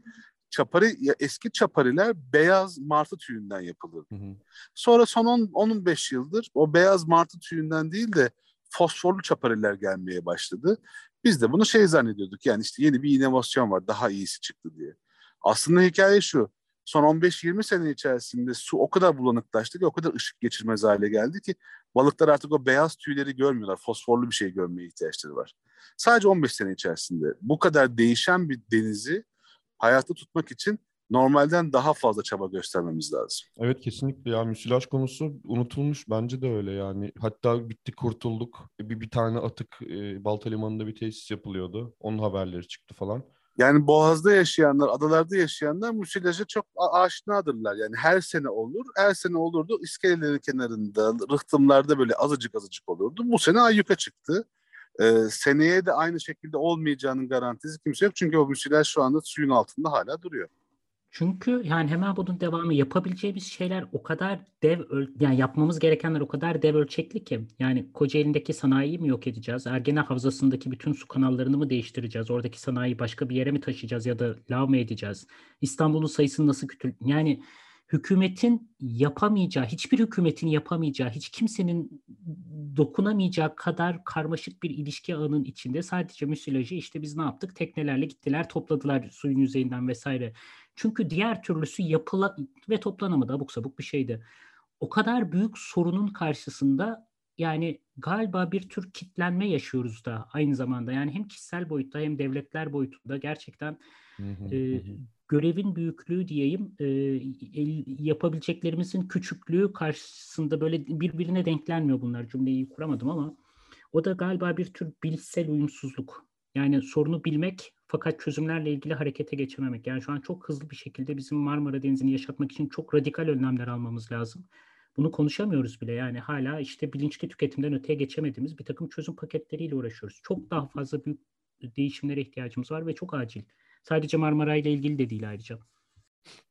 çapari ya eski çapariler beyaz martı tüyünden yapılır. Hı hı. Sonra son 10-15 yıldır o beyaz martı tüyünden değil de fosforlu çapariler gelmeye başladı. Biz de bunu şey zannediyorduk yani işte yeni bir inovasyon var daha iyisi çıktı diye. Aslında hikaye şu son 15-20 sene içerisinde su o kadar bulanıklaştı ki o kadar ışık geçirmez hale geldi ki balıklar artık o beyaz tüyleri görmüyorlar. Fosforlu bir şey görmeye ihtiyaçları var. Sadece 15 sene içerisinde bu kadar değişen bir denizi hayatta tutmak için normalden daha fazla çaba göstermemiz lazım. Evet kesinlikle ya müsilaj konusu unutulmuş bence de öyle yani. Hatta bitti kurtulduk. Bir, bir tane atık e, Balta Limanı'nda bir tesis yapılıyordu. Onun haberleri çıktı falan. Yani Boğaz'da yaşayanlar, adalarda yaşayanlar müsilaja çok aşinadırlar. Yani her sene olur. Her sene olurdu. İskelelerin kenarında, rıhtımlarda böyle azıcık azıcık olurdu. Bu sene ayyuka çıktı. Ee, seneye de aynı şekilde olmayacağının garantisi kimse yok. Çünkü o müsilaj şu anda suyun altında hala duruyor. Çünkü yani hemen bunun devamı yapabileceğimiz şeyler o kadar dev yani yapmamız gerekenler o kadar dev ölçekli ki yani Kocaeli'ndeki sanayiyi mi yok edeceğiz? Ergene Havzası'ndaki bütün su kanallarını mı değiştireceğiz? Oradaki sanayiyi başka bir yere mi taşıyacağız ya da lav mı edeceğiz? İstanbul'un sayısını nasıl küçül yani hükümetin yapamayacağı, hiçbir hükümetin yapamayacağı, hiç kimsenin dokunamayacağı kadar karmaşık bir ilişki ağının içinde sadece müsilajı işte biz ne yaptık? Teknelerle gittiler, topladılar suyun yüzeyinden vesaire. Çünkü diğer türlüsü yapıla ve toplanamadı abuk sabuk bir şeydi. O kadar büyük sorunun karşısında yani galiba bir tür kitlenme yaşıyoruz da aynı zamanda. Yani hem kişisel boyutta hem devletler boyutunda gerçekten e, görevin büyüklüğü diyeyim e, yapabileceklerimizin küçüklüğü karşısında böyle birbirine denklenmiyor bunlar cümleyi kuramadım ama o da galiba bir tür bilişsel uyumsuzluk. Yani sorunu bilmek fakat çözümlerle ilgili harekete geçememek. Yani şu an çok hızlı bir şekilde bizim Marmara Denizi'ni yaşatmak için çok radikal önlemler almamız lazım. Bunu konuşamıyoruz bile. Yani hala işte bilinçli tüketimden öteye geçemediğimiz bir takım çözüm paketleriyle uğraşıyoruz. Çok daha fazla büyük değişimlere ihtiyacımız var ve çok acil. Sadece Marmara ile ilgili de değil ayrıca.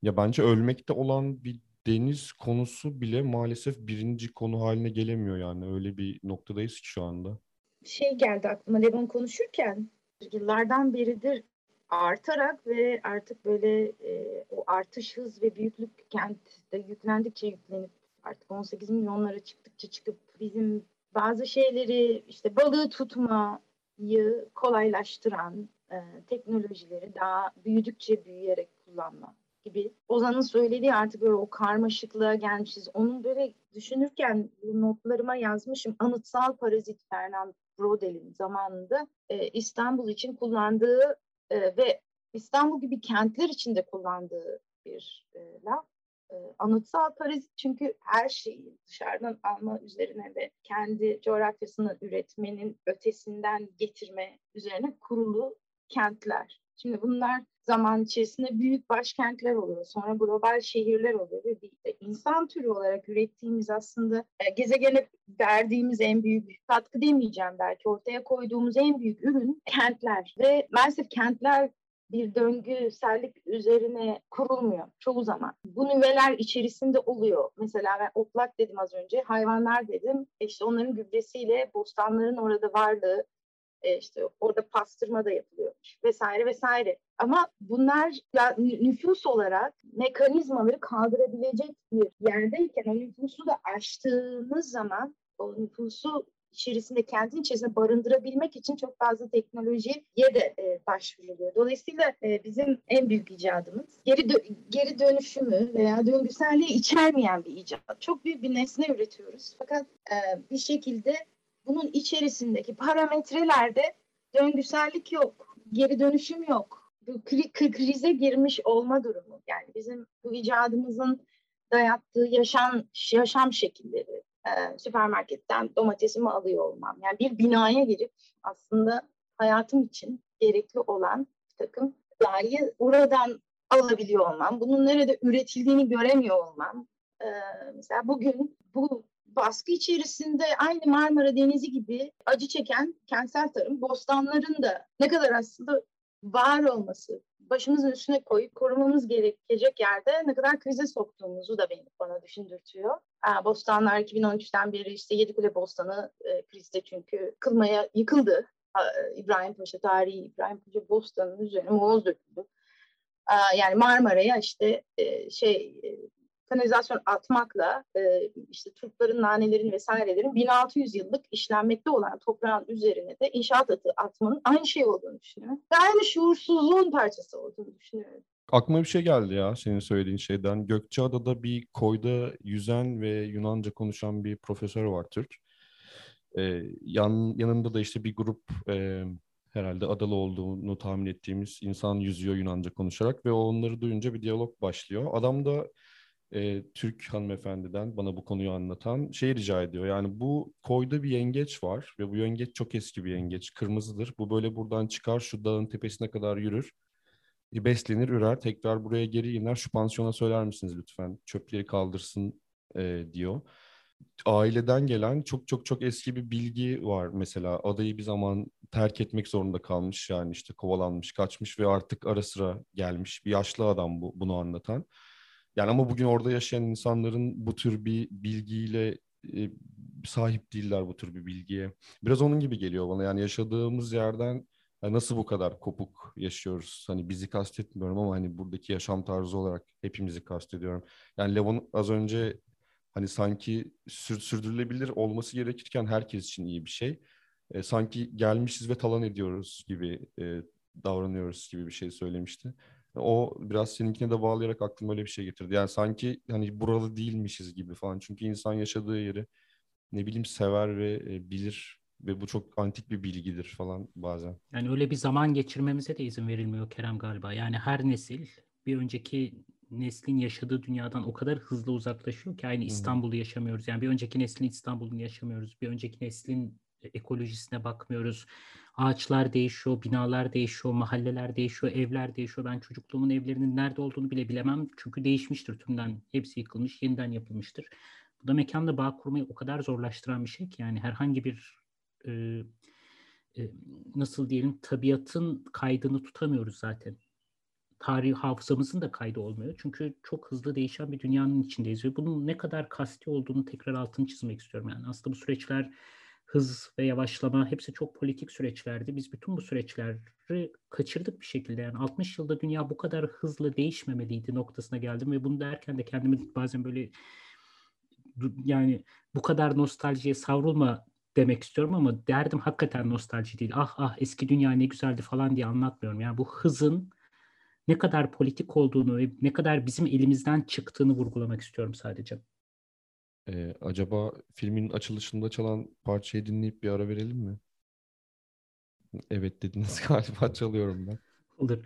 Ya bence ölmekte olan bir deniz konusu bile maalesef birinci konu haline gelemiyor yani. Öyle bir noktadayız ki şu anda. Şey geldi aklıma Levon konuşurken yıllardan beridir artarak ve artık böyle e, o artış hız ve büyüklük kentte yüklendikçe yüklenip artık 18 milyonlara çıktıkça çıkıp bizim bazı şeyleri işte balığı tutmayı kolaylaştıran e, teknolojileri daha büyüdükçe büyüyerek kullanma gibi. Ozan'ın söylediği artık böyle o karmaşıklığa gelmişiz. Onun böyle düşünürken notlarıma yazmışım. Anıtsal parazit Fernand Brodel'in zamanında e, İstanbul için kullandığı e, ve İstanbul gibi kentler için de kullandığı bir e, laf. E, anıtsal parazit çünkü her şeyi dışarıdan alma üzerine ve kendi coğrafyasını üretmenin ötesinden getirme üzerine kurulu kentler. Şimdi bunlar zaman içerisinde büyük başkentler oluyor. Sonra global şehirler oluyor. Ve insan türü olarak ürettiğimiz aslında e, gezegene verdiğimiz en büyük katkı demeyeceğim belki ortaya koyduğumuz en büyük ürün kentler. Ve maalesef kentler bir döngüsellik üzerine kurulmuyor çoğu zaman. Bu nüveler içerisinde oluyor. Mesela ben otlak dedim az önce, hayvanlar dedim. E işte onların gübresiyle bostanların orada varlığı, e işte orada pastırma da yapılıyormuş vesaire vesaire. Ama bunlar ya, nüfus olarak mekanizmaları kaldırabilecek bir yerdeyken o nüfusu da aştığınız zaman o nüfusu içerisinde kentin içerisinde barındırabilmek için çok fazla teknolojiye de e, başvuruluyor. Dolayısıyla e, bizim en büyük icadımız geri dö- geri dönüşümü veya döngüselliği içermeyen bir icat. Çok büyük bir nesne üretiyoruz. Fakat e, bir şekilde bunun içerisindeki parametrelerde döngüsellik yok, geri dönüşüm yok. Bu kri- krize girmiş olma durumu. Yani bizim bu icadımızın dayattığı yaşam yaşam şekilleri, e, süpermarketten domatesimi alıyor olmam. Yani bir binaya girip aslında hayatım için gerekli olan bir takım gıdayı oradan alabiliyor olmam. Bunun nerede üretildiğini göremiyor olmam. E, mesela bugün bu baskı içerisinde aynı Marmara Denizi gibi acı çeken kentsel tarım bostanların da ne kadar aslında var olması, başımızın üstüne koyup korumamız gerekecek yerde ne kadar krize soktuğumuzu da beni bana düşündürtüyor. Bostanlar 2013'ten beri işte Yedikule Bostanı e, krizde çünkü kılmaya yıkıldı. İbrahim Paşa tarihi İbrahim Paşa Bostanı'nın üzerine moloz döküldü. Yani Marmara'ya işte e, şey e, kanalizasyon atmakla e, işte turpların, nanelerin vesairelerin 1600 yıllık işlenmekte olan toprağın üzerine de inşaat atı atmanın aynı şey olduğunu düşünüyorum. Ve aynı şuursuzluğun parçası olduğunu düşünüyorum. Aklıma bir şey geldi ya senin söylediğin şeyden. Gökçeada'da bir koyda yüzen ve Yunanca konuşan bir profesör var Türk. Ee, yan, yanında da işte bir grup e, herhalde adalı olduğunu tahmin ettiğimiz insan yüzüyor Yunanca konuşarak ve onları duyunca bir diyalog başlıyor. Adam da e, Türk hanımefendiden bana bu konuyu anlatan şey rica ediyor. Yani bu koyda bir yengeç var ve bu yengeç çok eski bir yengeç. Kırmızıdır. Bu böyle buradan çıkar şu dağın tepesine kadar yürür. Beslenir, ürer. Tekrar buraya geri iner. Şu pansiyona söyler misiniz lütfen? Çöpleri kaldırsın e, diyor. Aileden gelen çok çok çok eski bir bilgi var mesela. Adayı bir zaman terk etmek zorunda kalmış. Yani işte kovalanmış, kaçmış ve artık ara sıra gelmiş. Bir yaşlı adam bu, bunu anlatan. Yani ama bugün orada yaşayan insanların bu tür bir bilgiyle e, sahip değiller bu tür bir bilgiye. Biraz onun gibi geliyor bana. Yani yaşadığımız yerden yani nasıl bu kadar kopuk yaşıyoruz? Hani bizi kastetmiyorum ama hani buradaki yaşam tarzı olarak hepimizi kastediyorum. Yani Levon az önce hani sanki sür, sürdürülebilir olması gerekirken herkes için iyi bir şey. E, sanki gelmişiz ve talan ediyoruz gibi e, davranıyoruz gibi bir şey söylemişti. O biraz seninkine de bağlayarak aklıma öyle bir şey getirdi. Yani sanki hani buralı değilmişiz gibi falan. Çünkü insan yaşadığı yeri ne bileyim sever ve e, bilir ve bu çok antik bir bilgidir falan bazen. Yani öyle bir zaman geçirmemize de izin verilmiyor Kerem galiba. Yani her nesil bir önceki neslin yaşadığı dünyadan o kadar hızlı uzaklaşıyor ki aynı İstanbul'u yaşamıyoruz. Yani bir önceki neslin İstanbul'unu yaşamıyoruz. Bir önceki neslin ekolojisine bakmıyoruz. Ağaçlar değişiyor, binalar değişiyor, mahalleler değişiyor, evler değişiyor. Ben çocukluğumun evlerinin nerede olduğunu bile bilemem. Çünkü değişmiştir tümden. Hepsi yıkılmış, yeniden yapılmıştır. Bu da mekanla bağ kurmayı o kadar zorlaştıran bir şey ki yani herhangi bir e, e, nasıl diyelim tabiatın kaydını tutamıyoruz zaten. Tarih hafızamızın da kaydı olmuyor. Çünkü çok hızlı değişen bir dünyanın içindeyiz ve bunun ne kadar kasti olduğunu tekrar altını çizmek istiyorum. Yani aslında bu süreçler hız ve yavaşlama hepsi çok politik süreçlerdi. Biz bütün bu süreçleri kaçırdık bir şekilde. Yani 60 yılda dünya bu kadar hızlı değişmemeliydi noktasına geldim ve bunu derken de kendimi bazen böyle yani bu kadar nostaljiye savrulma demek istiyorum ama derdim hakikaten nostalji değil. Ah ah eski dünya ne güzeldi falan diye anlatmıyorum. Yani bu hızın ne kadar politik olduğunu ve ne kadar bizim elimizden çıktığını vurgulamak istiyorum sadece. Ee, acaba filmin açılışında çalan parçayı dinleyip bir ara verelim mi? Evet dediniz (laughs) galiba çalıyorum ben. Olur.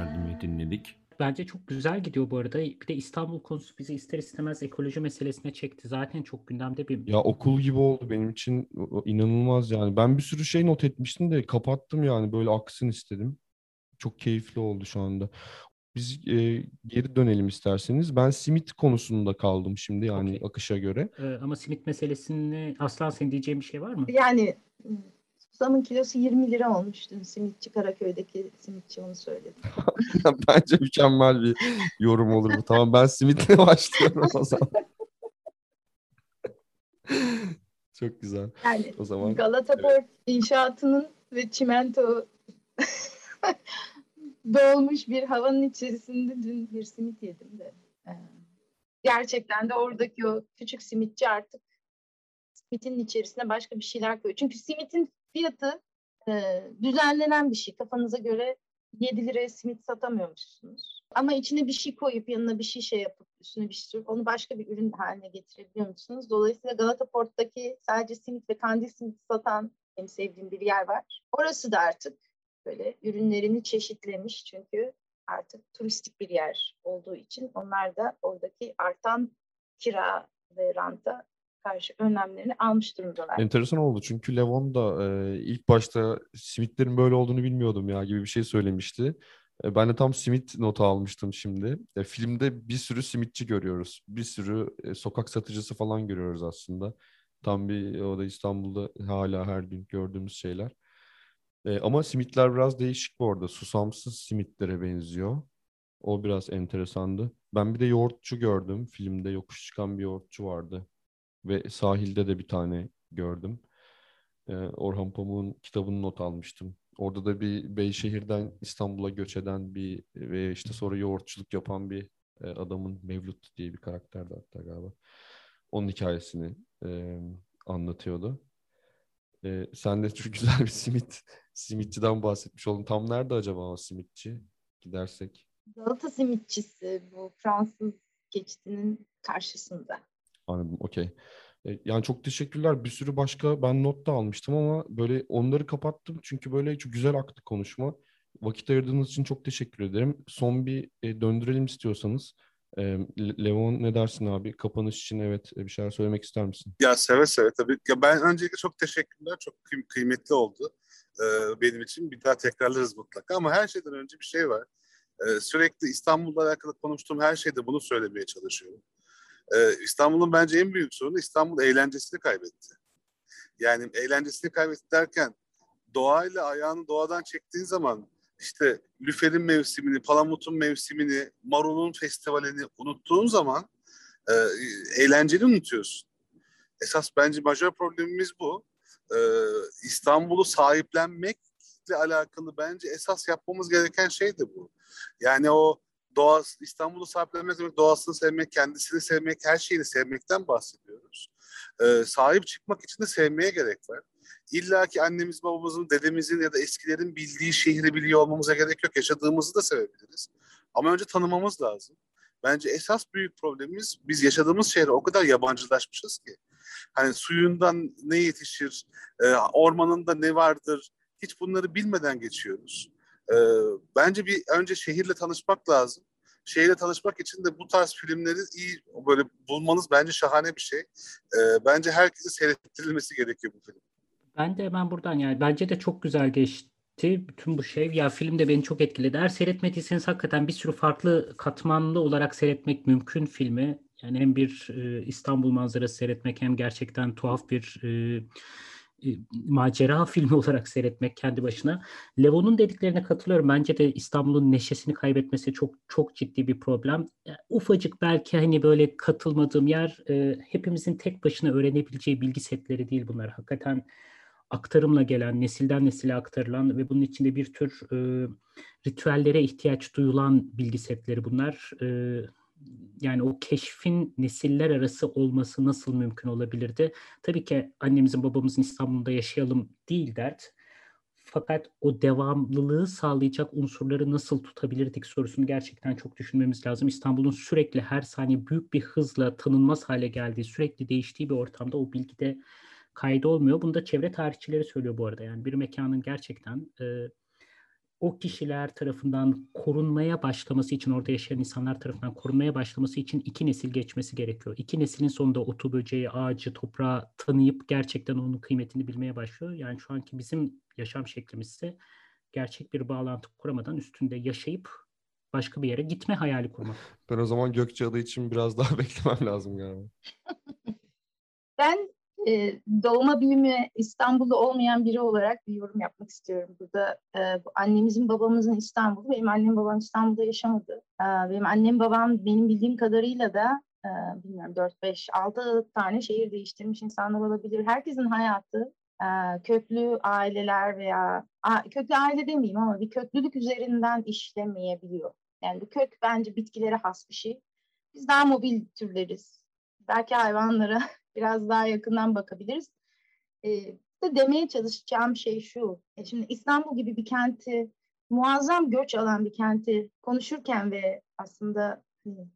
Derdimi dinledik. Bence çok güzel gidiyor bu arada. Bir de İstanbul konusu bizi ister istemez ekoloji meselesine çekti. Zaten çok gündemde bir... Ya okul gibi oldu benim için inanılmaz yani. Ben bir sürü şey not etmiştim de kapattım yani böyle aksın istedim. Çok keyifli oldu şu anda. Biz e, geri dönelim isterseniz. Ben simit konusunda kaldım şimdi yani okay. akışa göre. Ee, ama simit meselesini Aslan senin diyeceğin bir şey var mı? Yani Susamın kilosu 20 lira olmuştu. Simitçi Karaköy'deki simitçi onu söyledi. (laughs) Bence mükemmel bir yorum olur bu. Tamam ben simitle (laughs) başlıyorum o zaman. (laughs) Çok güzel. Yani o zaman Galata Port evet. inşaatının ve çimento dolmuş bir havanın içerisinde dün bir simit yedim de. Ee, gerçekten de oradaki o küçük simitçi artık simitin içerisine başka bir şeyler koyuyor. Çünkü simitin fiyatı e, düzenlenen bir şey. Kafanıza göre 7 liraya simit satamıyormuşsunuz. Ama içine bir şey koyup yanına bir şey şey yapıp üstüne bir şey sürüp onu başka bir ürün haline getirebiliyor musunuz? Dolayısıyla Galata Port'taki sadece simit ve kandil simit satan benim sevdiğim bir yer var. Orası da artık böyle ürünlerini çeşitlemiş çünkü artık turistik bir yer olduğu için onlar da oradaki artan kira ve ranta karşı önlemlerini almış durumdalar. Enteresan oldu çünkü Levon da e, ilk başta simitlerin böyle olduğunu bilmiyordum ya gibi bir şey söylemişti. E, ben de tam simit notu almıştım şimdi. E, filmde bir sürü simitçi görüyoruz. Bir sürü e, sokak satıcısı falan görüyoruz aslında. Tam bir o da İstanbul'da hala her gün gördüğümüz şeyler. E, ama simitler biraz değişik bu arada. Susamsız simitlere benziyor. O biraz enteresandı. Ben bir de yoğurtçu gördüm. Filmde yokuş çıkan bir yoğurtçu vardı. Ve sahilde de bir tane gördüm. Ee, Orhan Pamuk'un kitabını not almıştım. Orada da bir Beyşehir'den İstanbul'a göç eden bir ve işte sonra yoğurtçuluk yapan bir e, adamın Mevlut diye bir karakterdi hatta galiba. Onun hikayesini e, anlatıyordu. E, sen de çok (laughs) güzel bir simit simitçiden bahsetmiş oldun. Tam nerede acaba o simitçi? Gidersek. Galata simitçisi bu Fransız geçitinin karşısında. Anladım, okey. E, yani çok teşekkürler. Bir sürü başka ben not da almıştım ama böyle onları kapattım. Çünkü böyle çok güzel aktı konuşma. Vakit ayırdığınız için çok teşekkür ederim. Son bir e, döndürelim istiyorsanız. E, Levon ne dersin abi? Kapanış için evet bir şeyler söylemek ister misin? Ya seve seve tabii. Ya ben öncelikle çok teşekkürler. Çok kıy- kıymetli oldu benim için. Bir daha tekrarlarız mutlaka. Ama her şeyden önce bir şey var. sürekli İstanbul'la alakalı konuştuğum her şeyde bunu söylemeye çalışıyorum. Ee, İstanbul'un bence en büyük sorunu İstanbul eğlencesini kaybetti. Yani eğlencesini kaybetti derken doğayla ayağını doğadan çektiğin zaman işte lüferin mevsimini, palamutun mevsimini, marulun festivalini unuttuğun zaman e, eğlenceni unutuyorsun. Esas bence majör problemimiz bu. E, İstanbul'u sahiplenmekle alakalı bence esas yapmamız gereken şey de bu. Yani o doğa, İstanbul'u sahiplenmek demek doğasını sevmek, kendisini sevmek, her şeyini sevmekten bahsediyoruz. Ee, sahip çıkmak için de sevmeye gerek var. İlla ki annemiz, babamızın, dedemizin ya da eskilerin bildiği şehri biliyor olmamıza gerek yok. Yaşadığımızı da sevebiliriz. Ama önce tanımamız lazım. Bence esas büyük problemimiz biz yaşadığımız şehre o kadar yabancılaşmışız ki. Hani suyundan ne yetişir, e, ormanında ne vardır, hiç bunları bilmeden geçiyoruz. E, bence bir önce şehirle tanışmak lazım. Şehirle tanışmak için de bu tarz filmleri iyi böyle bulmanız bence şahane bir şey. E, bence herkese seyrettirilmesi gerekiyor bu film. Ben de hemen buradan yani bence de çok güzel geçti bütün bu şey. Ya film de beni çok etkiledi. Eğer seyretmediyseniz hakikaten bir sürü farklı katmanlı olarak seyretmek mümkün filmi. Yani hem bir e, İstanbul manzarası seyretmek hem gerçekten tuhaf bir e, macera filmi olarak seyretmek kendi başına. Levon'un dediklerine katılıyorum. Bence de İstanbul'un neşesini kaybetmesi çok çok ciddi bir problem. E, ufacık belki hani böyle katılmadığım yer e, hepimizin tek başına öğrenebileceği bilgi setleri değil bunlar. Hakikaten aktarımla gelen, nesilden nesile aktarılan ve bunun içinde bir tür e, ritüellere ihtiyaç duyulan bilgi setleri bunlar. E, yani o keşfin nesiller arası olması nasıl mümkün olabilirdi? Tabii ki annemizin babamızın İstanbul'da yaşayalım değil dert. Fakat o devamlılığı sağlayacak unsurları nasıl tutabilirdik sorusunu gerçekten çok düşünmemiz lazım. İstanbul'un sürekli her saniye büyük bir hızla tanınmaz hale geldiği, sürekli değiştiği bir ortamda o bilgide kaydı olmuyor. Bunu da çevre tarihçileri söylüyor bu arada. Yani bir mekanın gerçekten e, o kişiler tarafından korunmaya başlaması için, orada yaşayan insanlar tarafından korunmaya başlaması için iki nesil geçmesi gerekiyor. İki neslin sonunda otu, böceği, ağacı, toprağı tanıyıp gerçekten onun kıymetini bilmeye başlıyor. Yani şu anki bizim yaşam şeklimizse gerçek bir bağlantı kuramadan üstünde yaşayıp başka bir yere gitme hayali kurmak. Ben o zaman Gökçeada için biraz daha (laughs) beklemem lazım galiba. ben e, doğma büyüme İstanbul'da olmayan biri olarak bir yorum yapmak istiyorum burada. E, annemizin babamızın İstanbul'u, benim annem babam İstanbul'da yaşamadı. E, benim annem babam benim bildiğim kadarıyla da e, bilmiyorum 4, 5, 6 tane şehir değiştirmiş insanlar olabilir. Herkesin hayatı e, köklü aileler veya a, köklü aile demeyeyim ama bir köklülük üzerinden işlemeyebiliyor. Yani bu kök bence bitkilere has bir şey. Biz daha mobil türleriz. Belki hayvanlara biraz daha yakından bakabiliriz. E, de demeye çalışacağım şey şu. E şimdi İstanbul gibi bir kenti, muazzam göç alan bir kenti konuşurken ve aslında hani,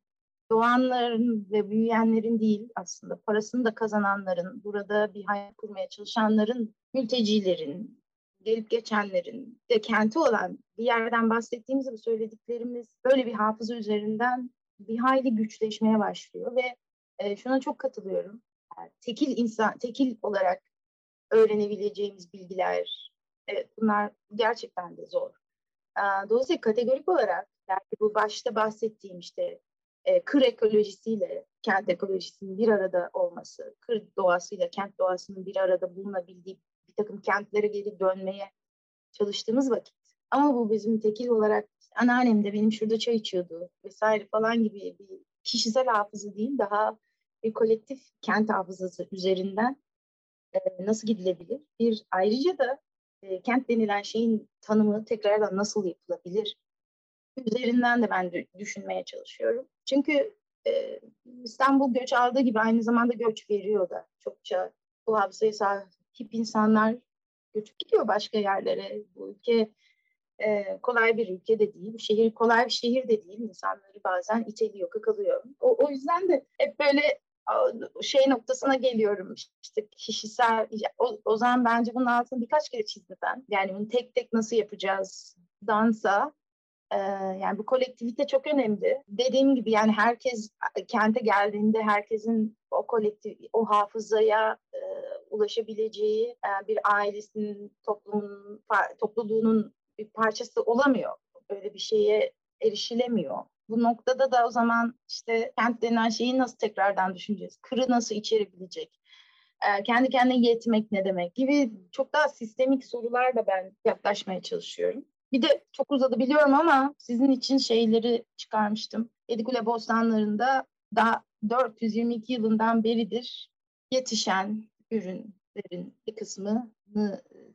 doğanların ve büyüyenlerin değil aslında parasını da kazananların, burada bir hayat kurmaya çalışanların, mültecilerin, gelip geçenlerin de kenti olan bir yerden bahsettiğimiz bu söylediklerimiz böyle bir hafıza üzerinden bir hayli güçleşmeye başlıyor ve e, şuna çok katılıyorum. Yani tekil insan, tekil olarak öğrenebileceğimiz bilgiler, evet bunlar gerçekten de zor. Dolayısıyla kategorik olarak belki bu başta bahsettiğim işte e, kır ekolojisiyle kent ekolojisinin bir arada olması, kır doğasıyla kent doğasının bir arada bulunabildiği bir takım kentlere geri dönmeye çalıştığımız vakit. Ama bu bizim tekil olarak anneannem de benim şurada çay içiyordu vesaire falan gibi bir kişisel hafıza değil daha bir kolektif kent hafızası üzerinden e, nasıl gidilebilir? Bir ayrıca da e, kent denilen şeyin tanımı tekrardan nasıl yapılabilir? Üzerinden de ben de düşünmeye çalışıyorum. Çünkü e, İstanbul göç aldığı gibi aynı zamanda göç veriyor da çokça bu hafızaya sahip insanlar göçüp gidiyor başka yerlere. Bu ülke e, kolay bir ülke de değil. Şehir kolay bir şehir de değil. İnsanları bazen iteliyor, kakalıyor. O, o yüzden de hep böyle şey noktasına geliyorum işte kişisel o, o zaman bence bunun altını birkaç kere çizdim ben. Yani bunu tek tek nasıl yapacağız dansa e, yani bu kolektivite çok önemli. Dediğim gibi yani herkes kente geldiğinde herkesin o kolektif o hafızaya e, ulaşabileceği e, bir ailesinin toplumun topluluğunun bir parçası olamıyor. Böyle bir şeye erişilemiyor. Bu noktada da o zaman işte kent denen şeyi nasıl tekrardan düşüneceğiz? Kırı nasıl içerebilecek? Ee, kendi kendine yetmek ne demek gibi çok daha sistemik sorularla ben yaklaşmaya çalışıyorum. Bir de çok uzadı biliyorum ama sizin için şeyleri çıkarmıştım. Yedikule Bostanları'nda daha 422 yılından beridir yetişen ürünlerin bir kısmını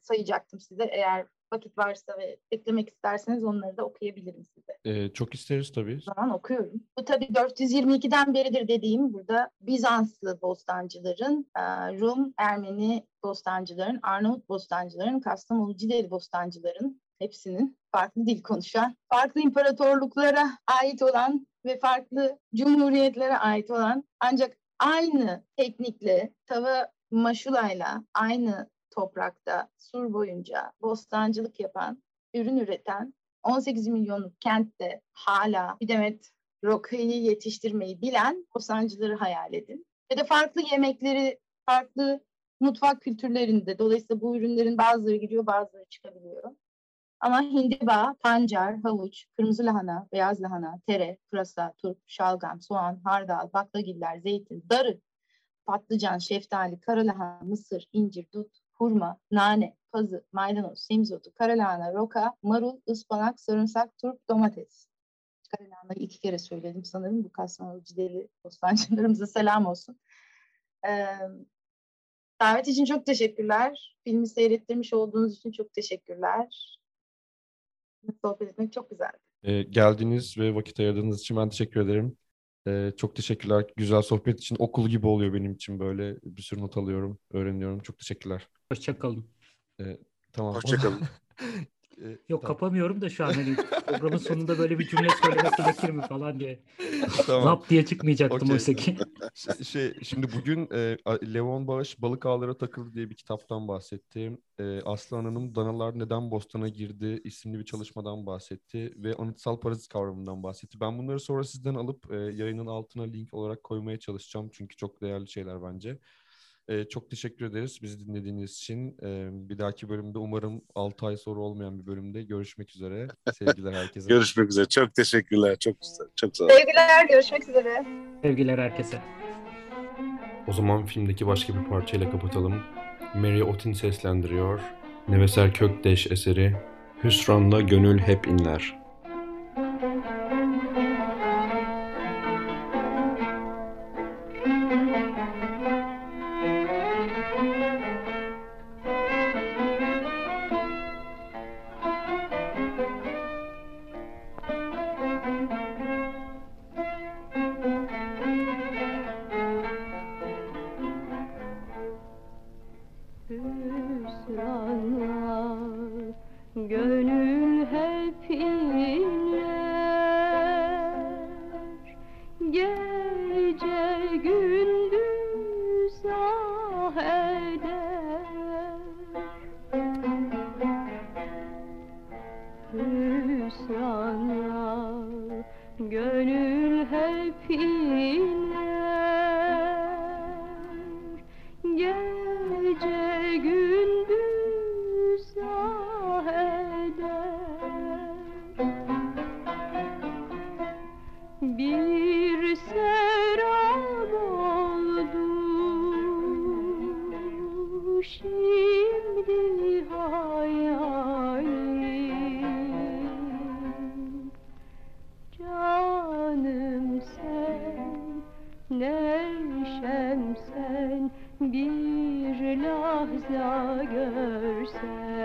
sayacaktım size eğer vakit varsa ve eklemek isterseniz onları da okuyabilirim size. Ee, çok isteriz tabii. O zaman okuyorum. Bu tabii 422'den beridir dediğim burada Bizanslı bostancıların, e, Rum, Ermeni bostancıların, Arnavut bostancıların, Kastamonu, Cideli bostancıların hepsinin farklı dil konuşan, farklı imparatorluklara ait olan ve farklı cumhuriyetlere ait olan ancak aynı teknikle tava maşulayla aynı toprakta sur boyunca bostancılık yapan, ürün üreten 18 milyonluk kentte hala bir demet rokayı yetiştirmeyi bilen bostancıları hayal edin. Ve de farklı yemekleri, farklı mutfak kültürlerinde dolayısıyla bu ürünlerin bazıları giriyor bazıları çıkabiliyor. Ama hindiba, pancar, havuç, kırmızı lahana, beyaz lahana, tere, pırasa, turp, şalgam, soğan, hardal, baklagiller, zeytin, darı, patlıcan, şeftali, kara lahana, mısır, incir, dut, hurma, nane, pazı, maydanoz, semizotu, karalahana, roka, marul, ıspanak, sarımsak, turp, domates. Karalahanayı iki kere söyledim sanırım. Bu Kastamonu Cideli bostancılarımıza selam olsun. Davet için çok teşekkürler. Filmi seyrettirmiş olduğunuz için çok teşekkürler. Sohbet etmek çok güzeldi. Ee, geldiğiniz ve vakit ayırdığınız için ben teşekkür ederim. Ee, çok teşekkürler. Güzel sohbet için. Okul gibi oluyor benim için böyle. Bir sürü not alıyorum, öğreniyorum. Çok teşekkürler. Hoşçakalın. Ee, tamam. Hoşçakalın. (laughs) E, Yok tamam. kapamıyorum da şu an hani programın sonunda böyle bir cümle söylemek gerekir mi falan diye. Tamam. Lap diye çıkmayacaktım Okey. oysa ki. (laughs) Şey- şey şimdi bugün e, Levon Bağış Balık Ağlara Takıldı diye bir kitaptan bahsetti. E, Aslı Hanım Danalar Neden Bostan'a Girdi isimli bir çalışmadan bahsetti ve anıtsal parazit kavramından bahsetti. Ben bunları sonra sizden alıp e, yayının altına link olarak koymaya çalışacağım çünkü çok değerli şeyler bence. E, çok teşekkür ederiz bizi dinlediğiniz için. E, bir dahaki bölümde umarım 6 ay sonra olmayan bir bölümde görüşmek üzere. (laughs) Sevgiler herkese. Görüşmek üzere. Çok teşekkürler. Çok çok sağ olun. Sevgiler, görüşmek üzere. Sevgiler herkese. O zaman filmdeki başka bir parçayla kapatalım. Mary Otin seslendiriyor. Neveser Kökdeş eseri Hüsranla Gönül Hep inler. Sen bir lahza görsen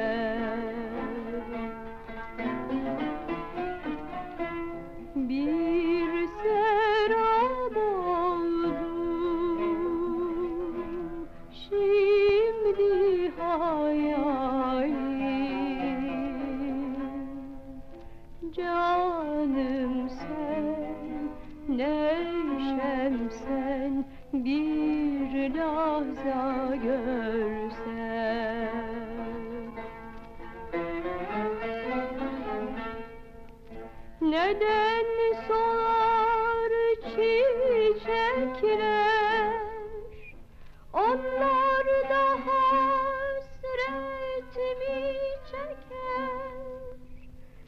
Neden solar çiçekler? Onlar da hasret mi çeker.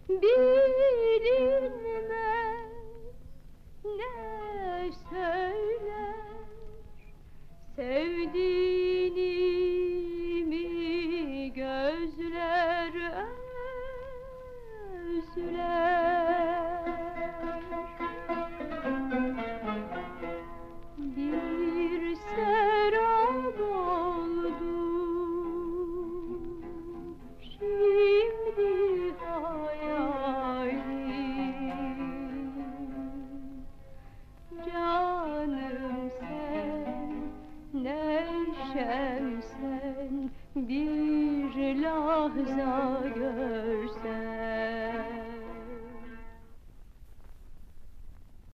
Bilinmez ne söyler? Sevdiğini mi gözler özler lahza görsen